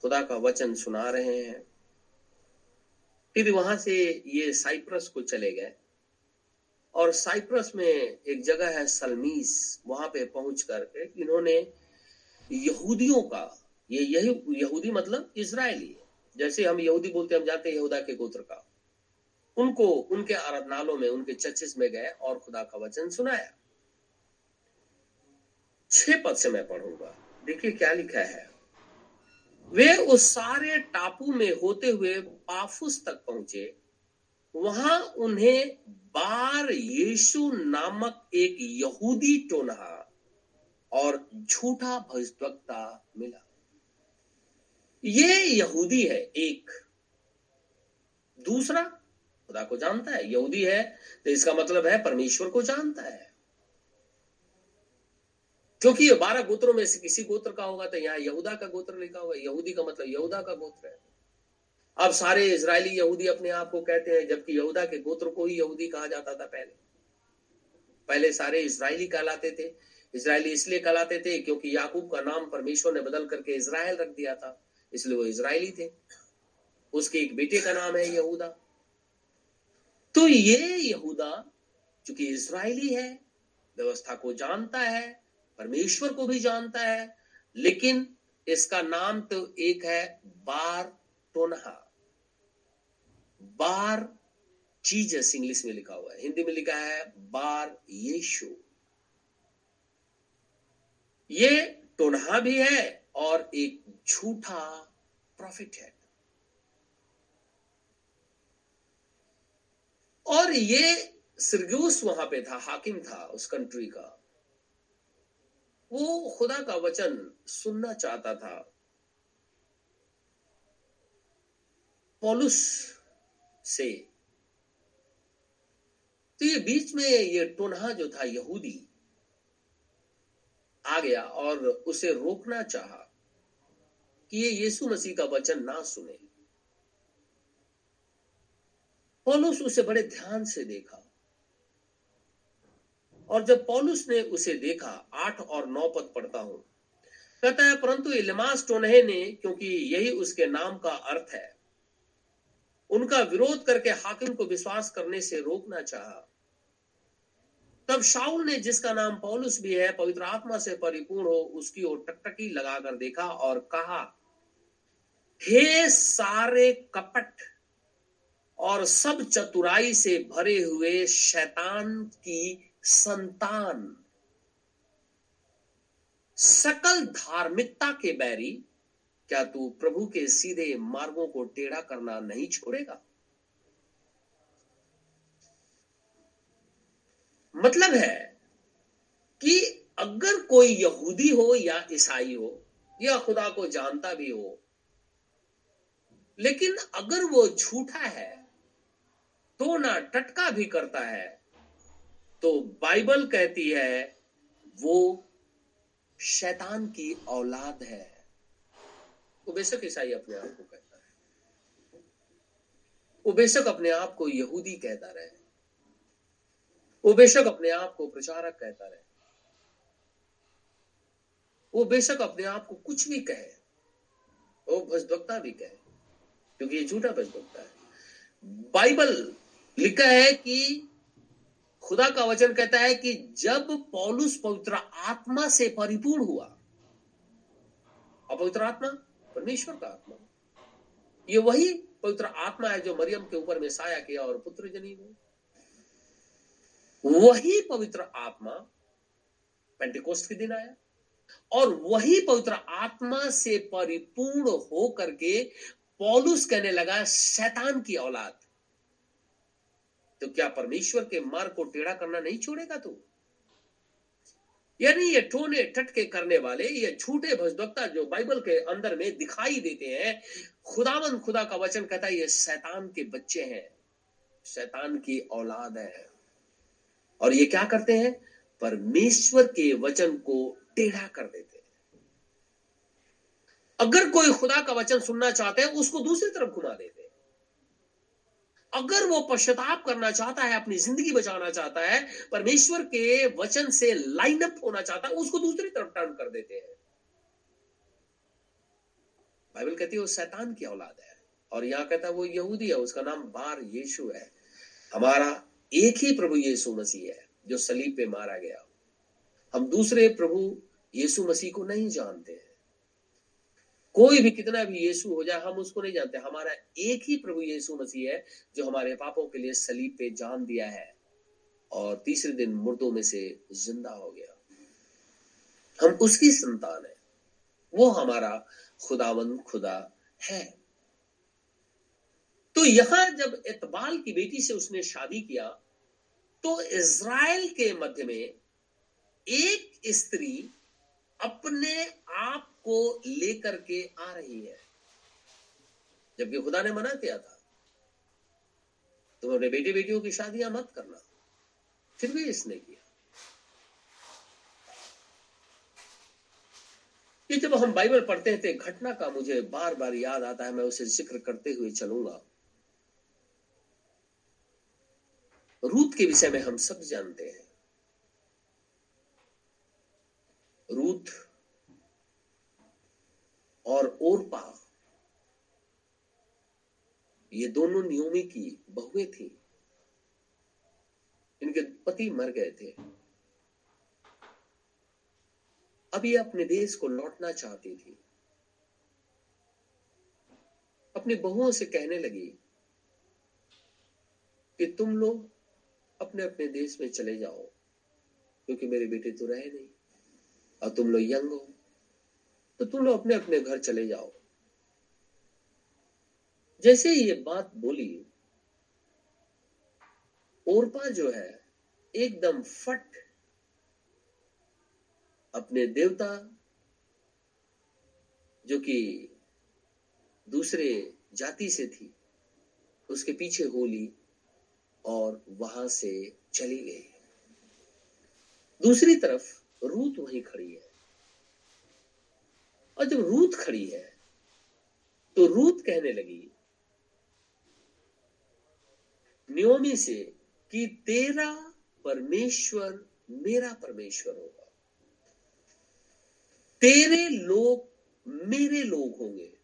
खुदा का वचन सुना रहे हैं। फिर वहाँ से ये साइप्रस को चले गए, और साइप्रस में एक जगह है सलमीस, वहाँ पे पहुँच करके इन्होंने यहूदियों का, ये यही, यहूदी मतलब इसराइली जैसे हम यहूदी बोलते हम जाते हैं यहूदा के गोत्र का। उनको, उनके आराधनालों में, उनके चर्चिस में गए और खुदा का वचन सुनाया। छह पद से मैं पढ़ूँगा। देखिए क्या लिखा है। वे उस सारे टापू में होते हुए पाफुस तक पहुँचे। वहाँ उन्हें बार यीशु नामक एक यहूदी टोनहा और झूठा भविष्यवक्ता मिला। ये यहूदी है एक। दूसरा, खुदा को जानता है, यहूदी है तो इसका मतलब है परमेश्वर को जानता है। क्योंकि ये बारह गोत्रों में से किसी गोत्र का होगा तो यहाँ यहूदा का गोत्र लिखा हुआ यहूदी का मतलब यहूदा का गोत्र है। अब सारे इसराइली यहूदी अपने आप को कहते हैं, जबकि यहूदा के गोत्र को ही यहूदी कहा जाता था पहले। पहले सारे इसराइली कहलाते थे। इसराइली इसलिए कहलाते थे क्योंकि याकूब का नाम परमेश्वर ने बदल करके इसराइल रख दिया था, इसलिए वो इसराइली थे। उसके एक बेटे का नाम है यहूदा। तो ये यहूदा क्योंकि इसराइली है, व्यवस्था को जानता है, परमेश्वर को भी जानता है, लेकिन इसका नाम तो एक है बार टोनहा बार जीजस इंग्लिश में लिखा हुआ है। हिंदी में लिखा है बार यीशु। ये टोनहा भी है और एक झूठा प्रॉफिट है। और ये सिरगूस वहाँ पे था, हाकिम था उस कंट्री का। वो खुदा का वचन सुनना चाहता था। पॉलुस से। तो ये बीच में ये टोनहा जो था, यहूदी आ गया और उसे रोकना चाहा कि ये यीशु मसीह का वचन ना सुने। पौलुस उसे बड़े ध्यान से देखा और जब पौलुस ने उसे देखा, आठ और नौ पद पढ़ता हूँ। कहता है, परंतु इलमास टोनहे ने, क्योंकि यही उसके नाम का अर्थ है, उनका विरोध करके हाकिम को विश्वास करने से रोकना चाहा। तब शाउल ने, जिसका नाम पौलुस भी है, पवित्र आत्मा से परिपूर्ण हो, उसकी ओर टकटकी लगाकर देखा और कहा, हे सारे कपट और सब चतुराई से भरे हुए शैतान की संतान, सकल धार्मिकता के बैरी, क्या तू प्रभु के सीधे मार्गों को टेढ़ा करना नहीं छोड़ेगा? मतलब है कि अगर कोई यहूदी हो या ईसाई हो, या खुदा को जानता भी हो, लेकिन अगर वो झूठा है तो ना टटका भी करता है तो बाइबल कहती है, वो शैतान की औलाद है। वो बेशक ईसाई अपने आप को कहता है। वो बेशक अपने आप को यहूदी कहता रहे। वो बेशक अपने आप को प्रचारक कहता रहे। वो बेशक अपने आप को कुछ भी कहे, वो भजभक्ता भी कहे, क्योंकि ये झूठा भजभक्ता है। बाइबल लिखा है कि खुदा का वचन कहता है कि जब पौलुस पवित्र आत्मा से परिपूर्ण हुआ पवित्र आत्मा, परमेश्वर का आत्मा, ये वही पवित्र आत्मा है जो मरियम के ऊपर में साया किया और पुत्र जनी हुई वही पवित्र आत्मा पेंटिकोस्ट के दिन आया और वही पवित्र आत्मा से परिपूर्ण हो करके पौलुस कहने लगा, शैतान की औलाद तो क्या परमेश्वर के मार्ग को टेढ़ा करना नहीं छोड़ेगा तू? यानी ये टोने टटके करने वाले, ये झूठे भजभक्ता जो बाइबल के अंदर में दिखाई देते हैं, खुदावन खुदा का वचन कहता है, ये शैतान के बच्चे हैं, शैतान की औलाद है। और ये क्या करते हैं? परमेश्वर के वचन को टेढ़ा कर देते हैं। अगर कोई खुदा का वचन सुनना चाहते हैं, उसको दूसरी तरफ़ घुमा देते हैं। अगर वो पश्चाताप करना चाहता है, अपनी ज़िंदगी बचाना चाहता है, परमेश्वर के वचन से लाइन अप होना चाहता है, उसको दूसरी तरफ़ टर्न कर देते हैं। बाइबल कहती है, वो शैतान की औलाद है। और यहाँ कहता है, वो यहूदी है, उसका नाम बार यीशु है। हमारा एक ही प्रभु यीशु मसीह है जो सलीब पे मारा गया हम दूसरे प्रभु यीशु मसीह को नहीं जानते हैं। कोई भी कितना भी यीशु हो जाए, हम उसको नहीं जानते। हमारा एक ही प्रभु यीशु मसीह है जो हमारे पापों के लिए सलीब पे जान दिया है और तीसरे दिन मुर्दों में से ज़िंदा हो गया। हम उसकी संतान है। वो हमारा खुदावन खुदा है। तो यहाँ जब इतबाल की बेटी से उसने शादी किया तो इज़राइल के मध्य में एक स्त्री अपने आप को लेकर के आ रही है। जबकि खुदा ने मना किया था, तुम अपने बेटे बेटियों की शादियाँ मत करना। फिर भी इसने किया। जब हम बाइबल पढ़ते हैं तो घटना का मुझे बार बार याद आता है, मैं उसे ज़िक्र करते हुए चलूँगा। रूत के विषय में हम सब जानते हैं। रूत और ओरपा, ये दोनों नियोमी की बहुएँ थी। इनके पति मर गए थे। अभी अपने देश को लौटना चाहती थी। अपनी बहुओं से कहने लगी कि तुम लोग अपने अपने देश में चले जाओ, क्योंकि मेरे बेटे तो रहे नहीं, और तुम लोग यंग हो तो तुम लोग अपने अपने घर चले जाओ। जैसे ये बात बोली, ओरपा जो है, एकदम फट अपने देवता, जो कि दूसरे जाति से थी, उसके पीछे होली और वहाँ से चली गई। दूसरी तरफ़ रूत वहीं खड़ी है। और जब रूत खड़ी है तो रूत कहने लगी, न्योमी से कि तेरा परमेश्वर मेरा परमेश्वर होगा। तेरे लोग मेरे लोग होंगे।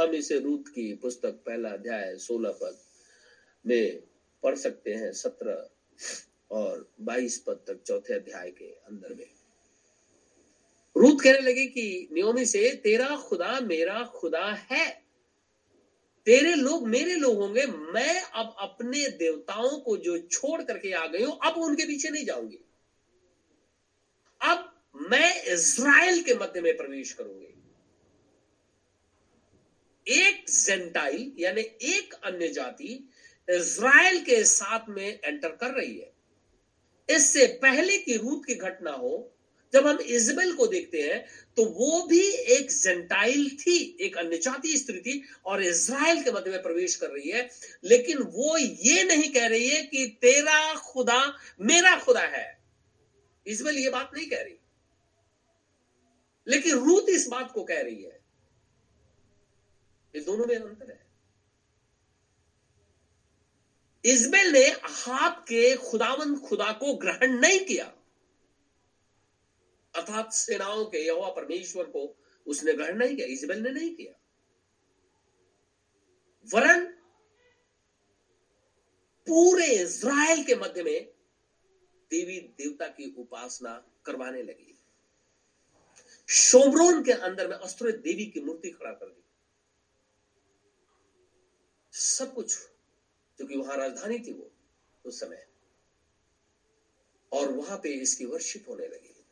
हम इसे रूत की पुस्तक पहला अध्याय सोलह पद में पढ़ सकते हैं सत्रह और बाईस पद तक चौथे अध्याय के अंदर में। रूत कहने लगे कि, नियोमी से, तेरा खुदा मेरा खुदा है। तेरे लोग मेरे लोग होंगे, मैं अब अपने देवताओं को जो छोड़ करके आ गई हूँ, अब उनके पीछे नहीं जाऊँगी। अब मैं इज़राइल के मध्य में प्रवेश करूँगी। एक जेंटाइल, यानी एक अन्य जाति इज़राइल के साथ में एंटर कर रही है। इससे पहले की रूत की घटना हो, जब हम इजबेल को देखते हैं तो वो भी एक जेंटाइल थी, एक अन्य जाति स्त्री थी और इज़राइल के मध्य में प्रवेश कर रही है। लेकिन वो ये नहीं कह रही है कि तेरा खुदा मेरा खुदा है। इजबेल ये बात नहीं कह रही। लेकिन रूत इस बात को कह रही है। ये दोनों में अंतर है। इजबेल ने हाथ के खुदावन खुदा को ग्रहण नहीं किया। अर्थात सेनाओं के यहोवा परमेश्वर को उसने ग्रहण नहीं किया, इजबेल ने नहीं किया। वरन पूरे इज़राइल के मध्य में देवी देवता की उपासना करवाने लगी। शोब्रोन के अंदर में अस्त्र देवी की मूर्ति खड़ा कर दी। सब कुछ क्योंकि वहाँ राजधानी थी वो उस समय। और वहाँ पे इसकी वर्षिप होने लगी।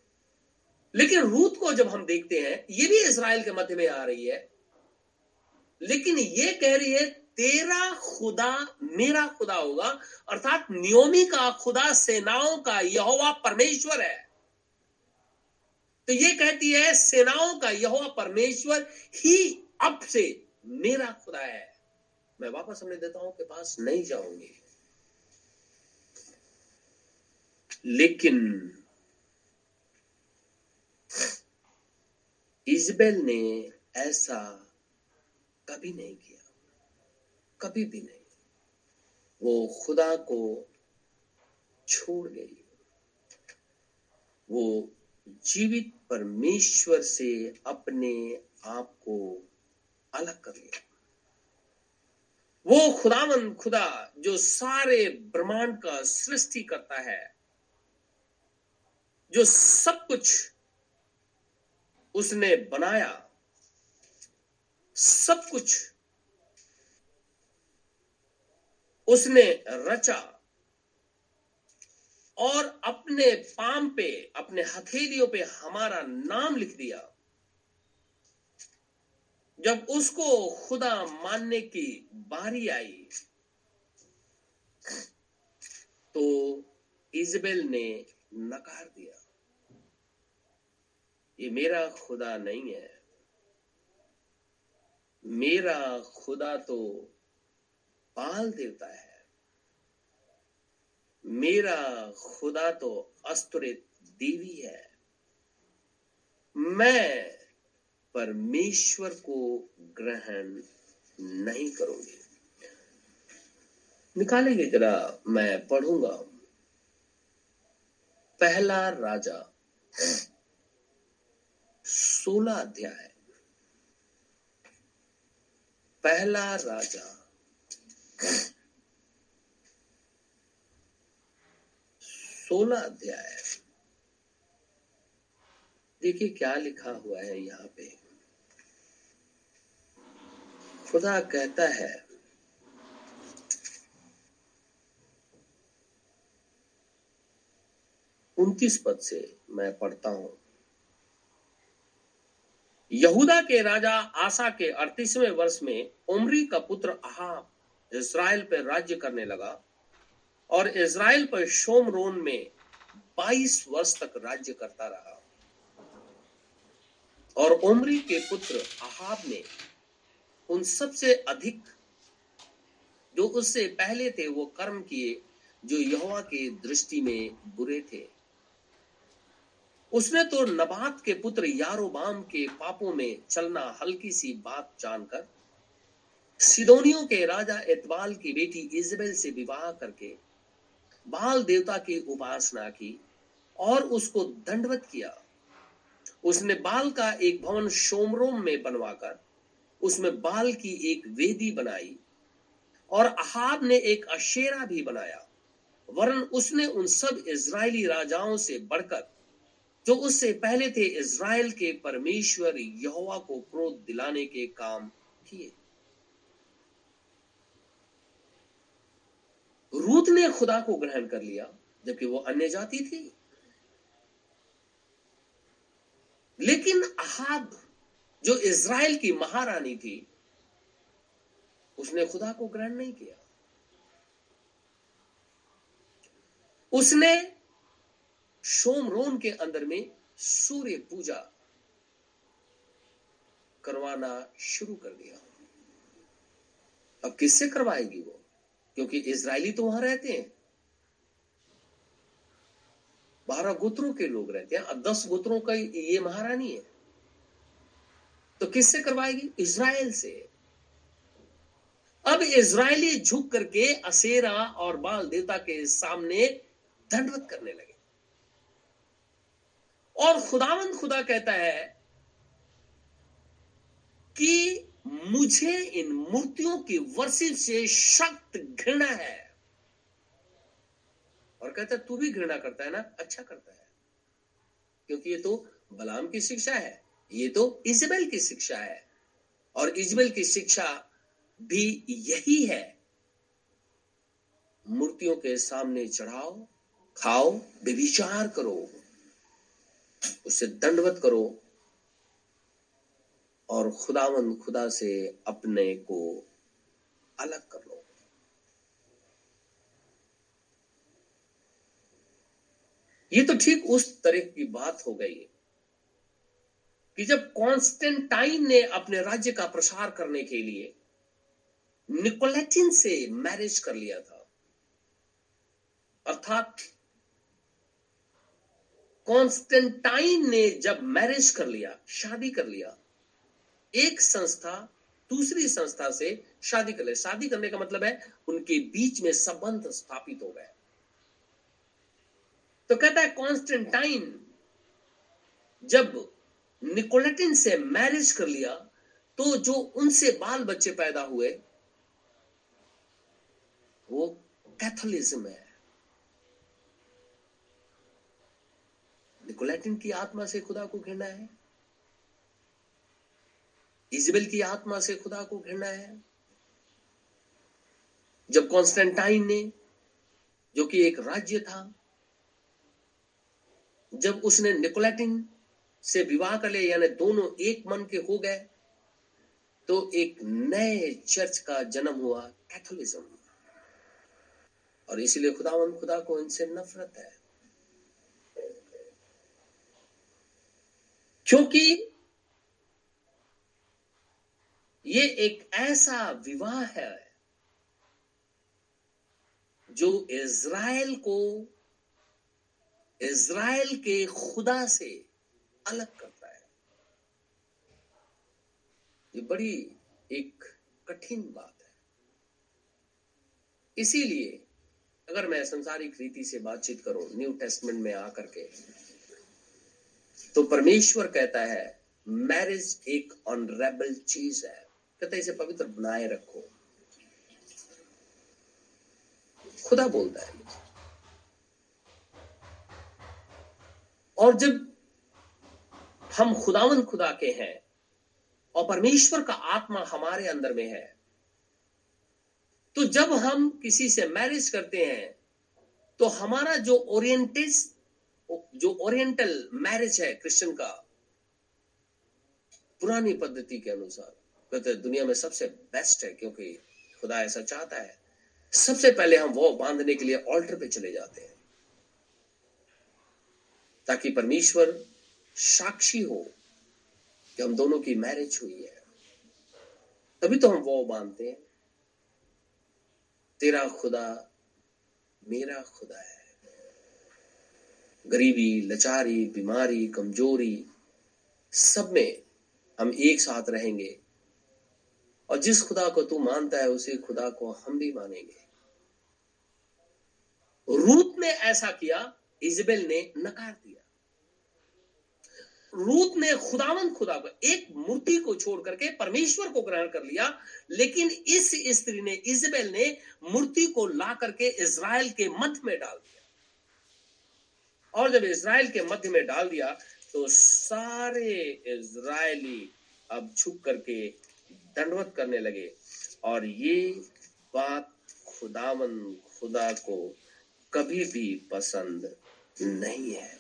लेकिन रूत को जब हम देखते हैं, ये भी इसराइल के मध्य में आ रही है। लेकिन ये कह रही है, तेरा खुदा मेरा खुदा होगा। अर्थात नियोमी का, खुदा सेनाओं का यहोवा परमेश्वर है। तो ये कहती है, सेनाओं का यहोवा परमेश्वर ही अब से मेरा खुदा है। मैं वापस अपने देताओं के पास नहीं जाऊँगी। लेकिन इजबेल ने ऐसा कभी नहीं किया, कभी भी नहीं। वो खुदा को छोड़ गई। वो जीवित परमेश्वर से अपने आप को अलग कर लिया। वो खुदावन, खुदा, जो सारे ब्रह्मांड का सृष्टि करता है, जो सब कुछ उसने बनाया, सब कुछ उसने रचा और अपने पाम पे, अपने हथेलियों पे हमारा नाम लिख दिया। जब उसको खुदा मानने की बारी आई तो इजबेल ने नकार दिया, ये मेरा खुदा नहीं है। मेरा खुदा तो पाल देवता है। मेरा खुदा तो अस्त्रित देवी है। मैं परमेश्वर को ग्रहण नहीं करूँगी। निकालेंगे जरा, मैं पढ़ूँगा। पहला राजा, सोलह अध्याय। पहला राजा, सोलह अध्याय। देखिए क्या लिखा हुआ है यहाँ पे। खुदा कहता है, उनतीस पद से मैं पढ़ता हूँ। यहूदा के राजा आसा के अड़तीसवें वर्ष में उमरी का पुत्र आहाब इसराइल पर राज्य करने लगा और इसराइल पर शोमरोन में 22 वर्ष तक राज्य करता रहा। और उमरी के पुत्र अहाब ने उन सबसे अधिक जो उससे पहले थे, वो कर्म किए जो यहोवा के दृष्टि में बुरे थे। उसने तो नबात के पुत्र यारोबाम के पापों में चलना हल्की सी बात जानकर, सिदोनियों के राजा एतबाल की बेटी इजबेल से विवाह करके बाल देवता की उपासना की और उसको दंडवत किया। उसने बाल का एक भवन शोमरोम में बनवाकर उसमें बाल की एक वेदी बनाई और अहाब ने एक अशेरा भी बनाया, वरन उसने उन सब इज़राइली राजाओं से बढ़कर, जो उससे पहले थे इज़राइल के परमेश्वर यहोवा को क्रोध दिलाने के काम किए। रूत ने खुदा को ग्रहण कर लिया, जबकि वो अन्य जाति थी। लेकिन अहाब जो इज़राइल की महारानी थी, उसने खुदा को ग्रहण नहीं किया। उसने शोमरोन के अंदर में सूर्य पूजा करवाना शुरू कर दिया। अब किससे करवाएगी वो? क्योंकि इज़राइली तो वहाँ रहते हैं। बारह गोत्रों के लोग रहते हैं। अब दस गोत्रों का ये महारानी है। तो किससे करवाएगी? इज़राइल से। अब इज़राइली झुक करके असेरा और बाल देवता के सामने दंडवत करने लगे। और खुदावंद खुदा कहता है कि मुझे इन मूर्तियों की वर्षिप से शक्त घृणा है। और कहता है, तू भी घृणा करता है ना? अच्छा करता है। क्योंकि ये तो बलाम की शिक्षा है। ये तो इजबेल की शिक्षा है। और इजबेल की शिक्षा भी यही है। मूर्तियों के सामने चढ़ाओ, खाओ विचार करो, उसे दंडवत करो और खुदावन खुदा से अपने को अलग कर लो। ये तो ठीक उस तरह की बात हो गई। कि जब कॉन्स्टेंटाइन ने अपने राज्य का प्रसार करने के लिए निकोलेटिन से मैरिज कर लिया था, अर्थात कॉन्स्टेंटाइन ने जब मैरिज कर लिया, शादी कर लिया, एक संस्था दूसरी संस्था से शादी कर ले। शादी करने का मतलब है उनके बीच में संबंध स्थापित हो गए। तो कहता है कॉन्स्टेंटाइन जब निकोलेटिन से मैरिज कर लिया तो जो उनसे बाल बच्चे पैदा हुए, वो कैथोलिज्म है। निकोलेटिन की आत्मा से खुदा को घृणा है। इजबेल की आत्मा से खुदा को घृणा है। जब कॉन्स्टेंटाइन ने, जो कि एक राज्य था, जब उसने निकोलेटिन से विवाह कर लिया, यानी दोनों एक मन के हो गए तो एक नए चर्च का जन्म हुआ, कैथोलिज्म और इसलिए खुदावन खुदा को इनसे नफरत है। क्योंकि ये एक ऐसा विवाह है जो इज़राइल को, इज़राइल के खुदा से अलग करता है। ये बड़ी एक कठिन बात है। इसीलिए अगर मैं संसारिक रीति से बातचीत करूँ, न्यू टेस्टमेंट में आकर के तो परमेश्वर कहता है, मैरिज एक ऑनरेबल चीज़ है। कहता इसे पवित्र बनाए रखो। खुदा बोलता है। और जब हम खुदावन खुदा के हैं और परमेश्वर का आत्मा हमारे अंदर में है। तो जब हम किसी से मैरिज करते हैं तो हमारा जो ओरिएंटेज जो ओरिएंटल मैरिज है क्रिश्चियन का, पुरानी पद्धति के अनुसार, कहते दुनिया में सबसे बेस्ट है क्योंकि खुदा ऐसा चाहता है। सबसे पहले हम वो बांधने के लिए ऑल्टर पे चले जाते हैं, ताकि परमेश्वर साक्षी हो कि हम दोनों की मैरिज हुई है। तभी तो हम वो मानते हैं, तेरा खुदा मेरा खुदा है। गरीबी, लचारी, बीमारी, कमज़ोरी, सब में हम एक साथ रहेंगे। और जिस खुदा को तू मानता है, उसी खुदा को हम भी मानेंगे। रूत ने ऐसा किया, इजबेल ने नकार दिया। रूत ने खुदावन खुदा को, एक मूर्ति को छोड़ करके परमेश्वर को ग्रहण कर लिया, लेकिन इस स्त्री ने, इजबेल ने मूर्ति को ला करके इसराइल के मध्य में डाल दिया। और जब इसराइल के मध्य में डाल दिया तो सारे इज़राइली अब छुप करके दंडवत करने लगे। और ये बात खुदावन खुदा को कभी भी पसंद नहीं है।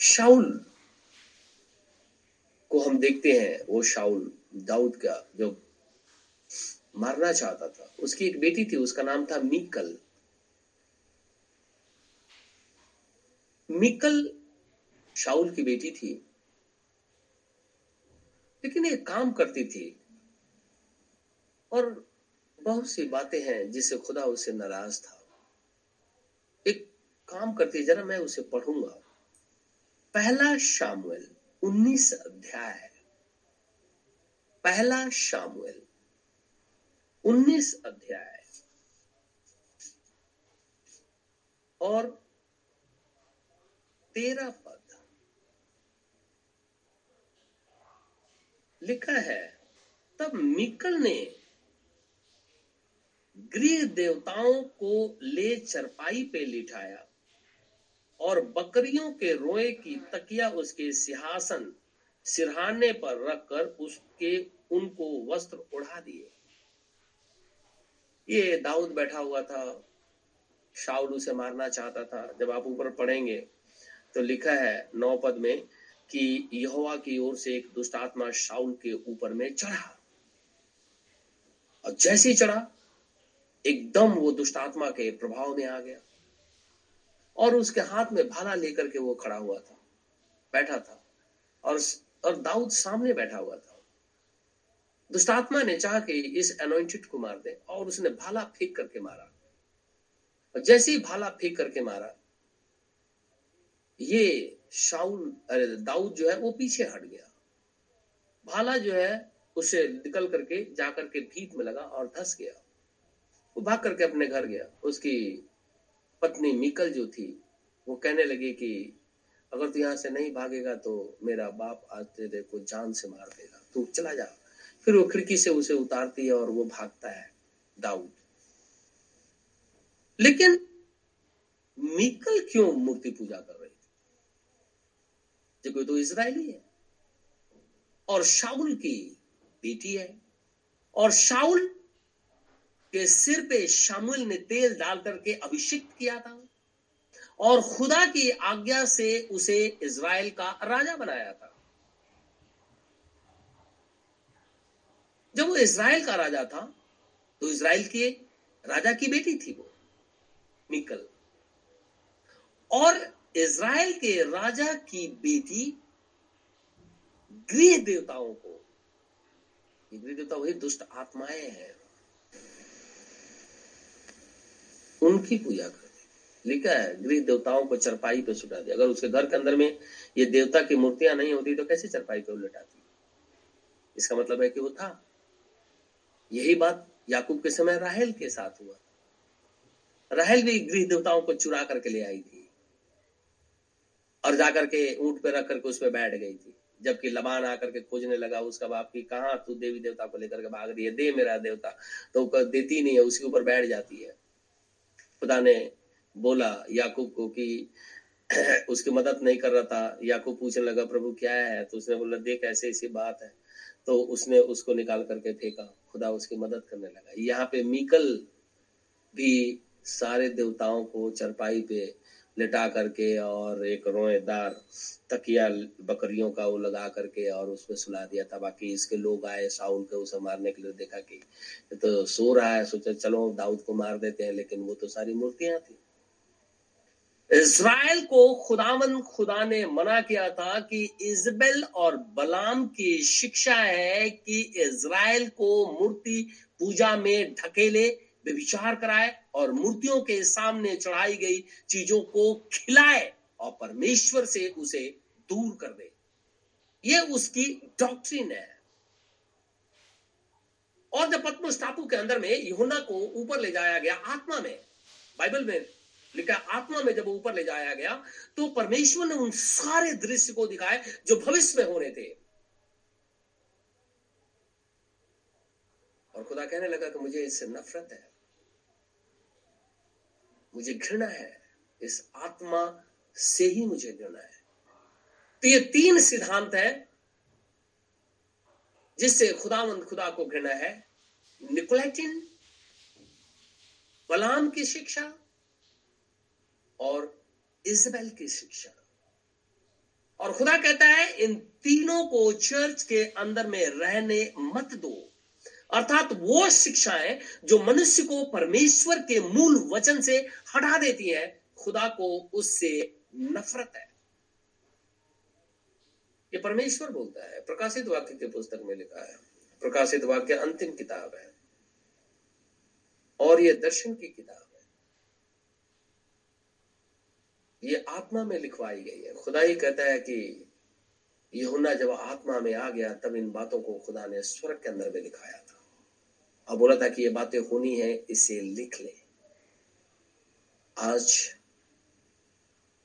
शाउल को हम देखते हैं, वो शाउल दाऊद का जो मारना चाहता था। उसकी एक बेटी थी, उसका नाम था मीकल मिकल शाउल की बेटी थी। लेकिन एक काम करती थी और बहुत सी बातें हैं जिससे खुदा उससे नाराज़ था। एक काम करती जरा मैं उसे पढ़ूँगा। पहला शामुएल। उन्नीस अध्याय, पहला शामुएल। उन्नीस अध्याय। और तेरह पद। लिखा है, तब मिकल ने गृह देवताओं को ले चरपाई पे लिठाया और बकरियों के रोए की तकिया उसके सिंहासन सिरहाने पर रखकर उसके उनको वस्त्र उड़ा दिए। ये दाऊद बैठा हुआ था शाउल उसे मारना चाहता था। जब आप ऊपर पढ़ेंगे तो लिखा है नौ पद में कि यहोवा की ओर से एक दुष्ट आत्मा शाउल के ऊपर में चढ़ा। और जैसे ही चढ़ा, एकदम वो दुष्ट आत्मा के प्रभाव में आ गया। और उसके हाथ में भाला लेकर के वो खड़ा हुआ था, बैठा था। और और दाऊद सामने बैठा हुआ था। दुष्टात्मा ने चाह के इस अनोइंटेड को मार दे, और उसने भाला फेंक करके मारा। और जैसे ही भाला फेंक करके मारा, ये शाउल अरे दाऊद जो है वो पीछे हट गया। भाला जो है उसे निकल करके जाकर के भीत में लगा और धस गया। वो भाग करके अपने घर गया, उसकी पत्नी मिकल जो थी, वो कहने लगी कि अगर तू यहाँ से नहीं भागेगा तो मेरा बाप आज तेरे को जान से मार देगा। तू चला जा। फिर वो खिड़की से उसे उतारती है और वो भागता है दाऊद। लेकिन मिकल क्यों मूर्ति पूजा कर रही थी? कोई तो इसराइली है। और शाउल की बेटी है। और शाउल के सिर पे शामुल ने तेल डाल करके अभिषिक्त किया था और खुदा की आज्ञा से उसे इज़राइल का राजा बनाया था। जब वो इज़राइल का राजा था तो इज़राइल के राजा की बेटी थी वो, मिकल। और इज़राइल के राजा की बेटी गृह देवताओं को गृह देवता वही दुष्ट आत्माएँ हैं उनकी पूजा करते लिखा है, गृह देवताओं को चरपाई पे सुटा दिया। अगर उसके घर के अंदर में ये देवता की मूर्तियाँ नहीं होती तो कैसे चरपाई पे उलटाती इसका मतलब है कि वो था। यही बात याकूब के समय राहेल के साथ हुआ। राहेल भी गृह देवताओं को चुरा करके ले आई थी और जाकर के ऊँट पे रख करके उस पर बैठ गई थी। जबकि लबान आकर के खोजने लगा उसका बाप की कहा तू देवी देवता को लेकर के भाग रही है? दे मेरा देवता। तो देती नहीं है उसके ऊपर बैठ जाती है। खुदा ने बोला, याकूब को कि, उसकी मदद नहीं कर रहा था। याकूब पूछने लगा, प्रभु, क्या है? तो उसने बोला, देख, ऐसे ऐसी बात है। तो उसने उसको निकाल करके फेंका। खुदा उसकी मदद करने लगा। यहाँ पे मीकल भी सारे देवताओं को चरपाई पे लिटा करके और एक रोएदार तकिया बकरियों का वो लगा करके और उसमें सुला दिया था। बाकी इसके लोग आए साउल के उसे मारने के लिए देखा कि तो सो रहा है, सोचा चलो दाऊद को मार देते हैं, लेकिन वो तो सारी मूर्तियाँ थी। इसराइल को खुदावन, खुदा ने मना किया था कि इजबेल और बलाम की शिक्षा है कि इज़राइल को मूर्ति पूजा में ढकेले विचार कराए और मूर्तियों के सामने चढ़ाई गई चीज़ों को खिलाए और परमेश्वर से उसे दूर कर दे। ये उसकी डॉक्ट्रिन है। और जब पद्मस टापू के अंदर में यहुना को ऊपर ले जाया गया आत्मा में, बाइबल में लिखा आत्मा में जब ऊपर ले जाया गया तो परमेश्वर ने उन सारे दृश्य को दिखाए जो भविष्य में होने थे। और खुदा कहने लगा कि मुझे इससे नफरत है। मुझे घृणा है। इस आत्मा से ही मुझे घृणा है। तो ये तीन सिद्धांत है जिससे खुदावंद खुदा को घृणा है। निकोलेटिन बलाम की शिक्षा और इजबेल की शिक्षा। और खुदा कहता है, इन तीनों को चर्च के अंदर में रहने मत दो। अर्थात वो शिक्षाएँ जो मनुष्य को परमेश्वर के मूल वचन से हटा देती है। खुदा को उससे नफरत है। ये परमेश्वर बोलता है। प्रकाशित वाक्य के पुस्तक में लिखा है। प्रकाशित वाक्य अंतिम किताब है। और ये दर्शन की किताब है। ये आत्मा में लिखवाई गई है। खुदा ही कहता है कि यहुना जब आत्मा में आ गया, तब इन बातों को खुदा ने स्वर्ग के अंदर में लिखाया और बोला था कि ये बातें होनी है, इसे लिख ले। आज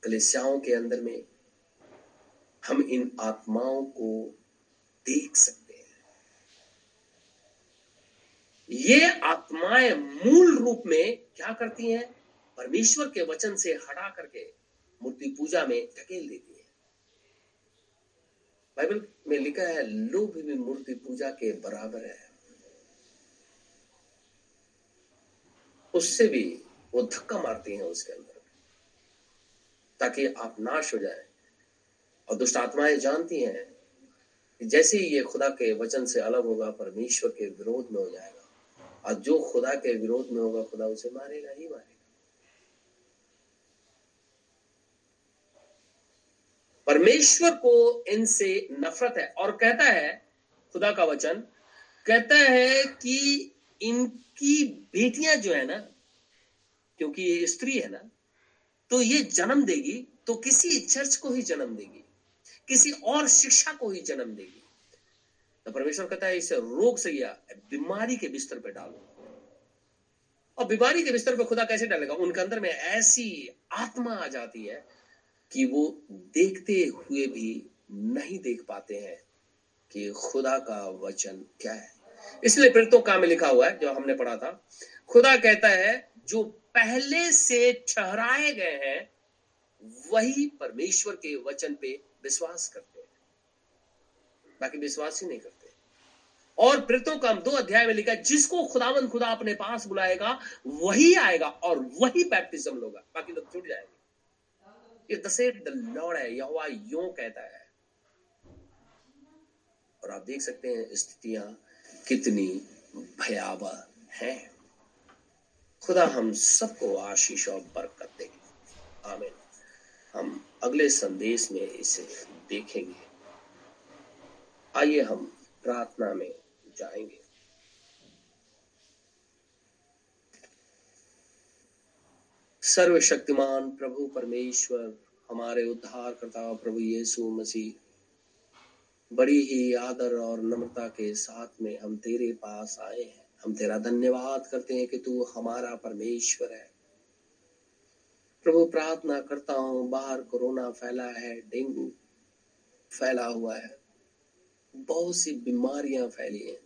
कलिसियाओं के अंदर में हम इन आत्माओं को देख सकते हैं। ये आत्माएँ मूल रूप में क्या करती हैं? परमेश्वर के वचन से हटा करके मूर्ति पूजा में धकेल देती है। बाइबल में लिखा है लोभ भी मूर्ति पूजा के बराबर है। उससे भी वो धक्का मारती हैं उसके अंदर। ताकि आप नाश हो जाए। और दुष्ट आत्माएँ जानती हैं कि जैसे ही ये खुदा के वचन से अलग होगा, परमेश्वर के विरोध में हो जाएगा। और जो खुदा के विरोध में होगा, खुदा उसे मारेगा ही मारेगा। परमेश्वर को इनसे नफरत है। और कहता है, खुदा का वचन, कहता है कि इनकी बेटियाँ जो है ना, क्योंकि ये स्त्री है ना तो ये जन्म देगी तो किसी चर्च को ही जन्म देगी, किसी और शिक्षा को ही जन्म देगी। तो परमेश्वर कहता है, इसे रोग से या बीमारी के बिस्तर पे डालो। और बीमारी के बिस्तर पे खुदा कैसे डालेगा? उनके अंदर में ऐसी आत्मा आ जाती है कि वो देखते हुए भी नहीं देख पाते हैं कि खुदा का वचन क्या है। इसलिए प्रेरितों का में लिखा हुआ है, जो हमने पढ़ा था। खुदा कहता है, जो पहले से ठहराए गए हैं, वही परमेश्वर के वचन पे विश्वास करते हैं। बाकी विश्वास ही नहीं करते। और प्रेतों का दो अध्याय में लिखा, जिसको खुदावन खुदा अपने पास बुलाएगा, वही आएगा और वही बैप्टिज्म होगा बाकी लोग छूट जाएँगे। ये दसेट द लॉर्ड है, यहोवा यूँ कहता है। और आप देख सकते हैं स्थितियाँ कितनी भयावह है। खुदा हम सबको आशीष और बरकत दे। आमीन। हम अगले संदेश में इसे देखेंगे। आइए हम प्रार्थना में जाएँगे। सर्वशक्तिमान प्रभु परमेश्वर, हमारे उद्धार करता प्रभु यीशु मसीह बड़ी ही आदर और नम्रता के साथ में हम तेरे पास आए हैं। हम तेरा धन्यवाद करते हैं कि तू हमारा परमेश्वर है। प्रभु, प्रार्थना करता हूँ, बाहर कोरोना फैला है, डेंगू फैला हुआ है। बहुत सी बीमारियाँ फैली हैं।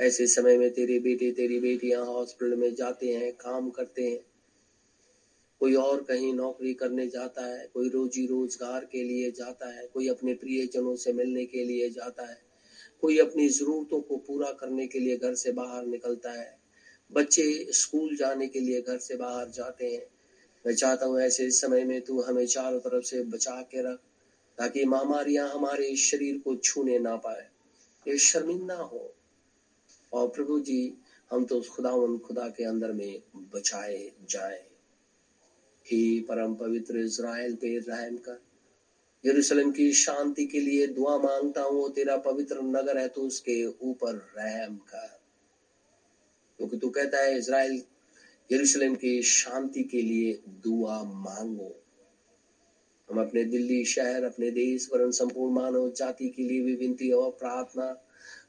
ऐसे समय में तेरे बेटे, तेरी बेटियाँ हॉस्पिटल में जाते हैं, काम करते हैं। कोई और कहीं नौकरी करने जाता है, कोई रोजी रोज़गार के लिए जाता है, कोई अपने प्रियजनों से मिलने के लिए जाता है, कोई अपनी जरूरतों को पूरा करने के लिए घर से बाहर निकलता है, बच्चे स्कूल जाने के लिए घर से बाहर जाते हैं। मैं चाहता हूँ ऐसे समय में तू हमें चारों तरफ़ से बचा के रख, ताकि महामारियाँ हमारे शरीर को छूने ना पाए। ये शर्मिंदा हो। और प्रभु जी, हम तो खुदा खुदा के अंदर में बचाए जाए। ही परम पवित्र इसराइल पे रहम कर यरूशलेम की शांति के लिए दुआ माँगता हूँ तेरा पवित्र नगर है तो उसके ऊपर रहम कर। क्योंकि तो तू कहता है इसराइल यरूशलेम की शांति के लिए दुआ मांगो। हम अपने दिल्ली शहर, अपने देश, वरन संपूर्ण मानव जाति के लिए भी विनती और प्रार्थना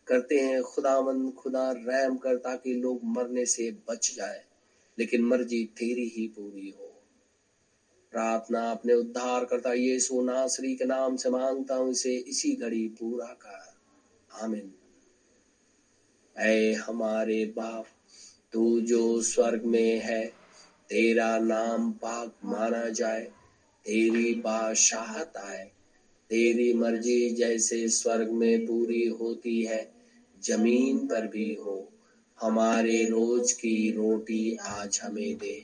करते हैं। खुदावंद खुदा रहम कर ताकि लोग मरने से बच जाए, लेकिन मर्ज़ी तेरी ही पूरी हो। प्रार्थना अपने उद्धार करता यीशु नासरी के नाम से माँगता हूँ, इसे इसी घड़ी पूरा कर। आमिन। ऐ हमारे बाप, तू जो स्वर्ग में है, तेरा नाम पाक माना जाए, तेरी बादशाहत आए। तेरी मर्ज़ी जैसे स्वर्ग में पूरी होती है, ज़मीन पर भी हो। हमारे रोज की रोटी आज हमें दे।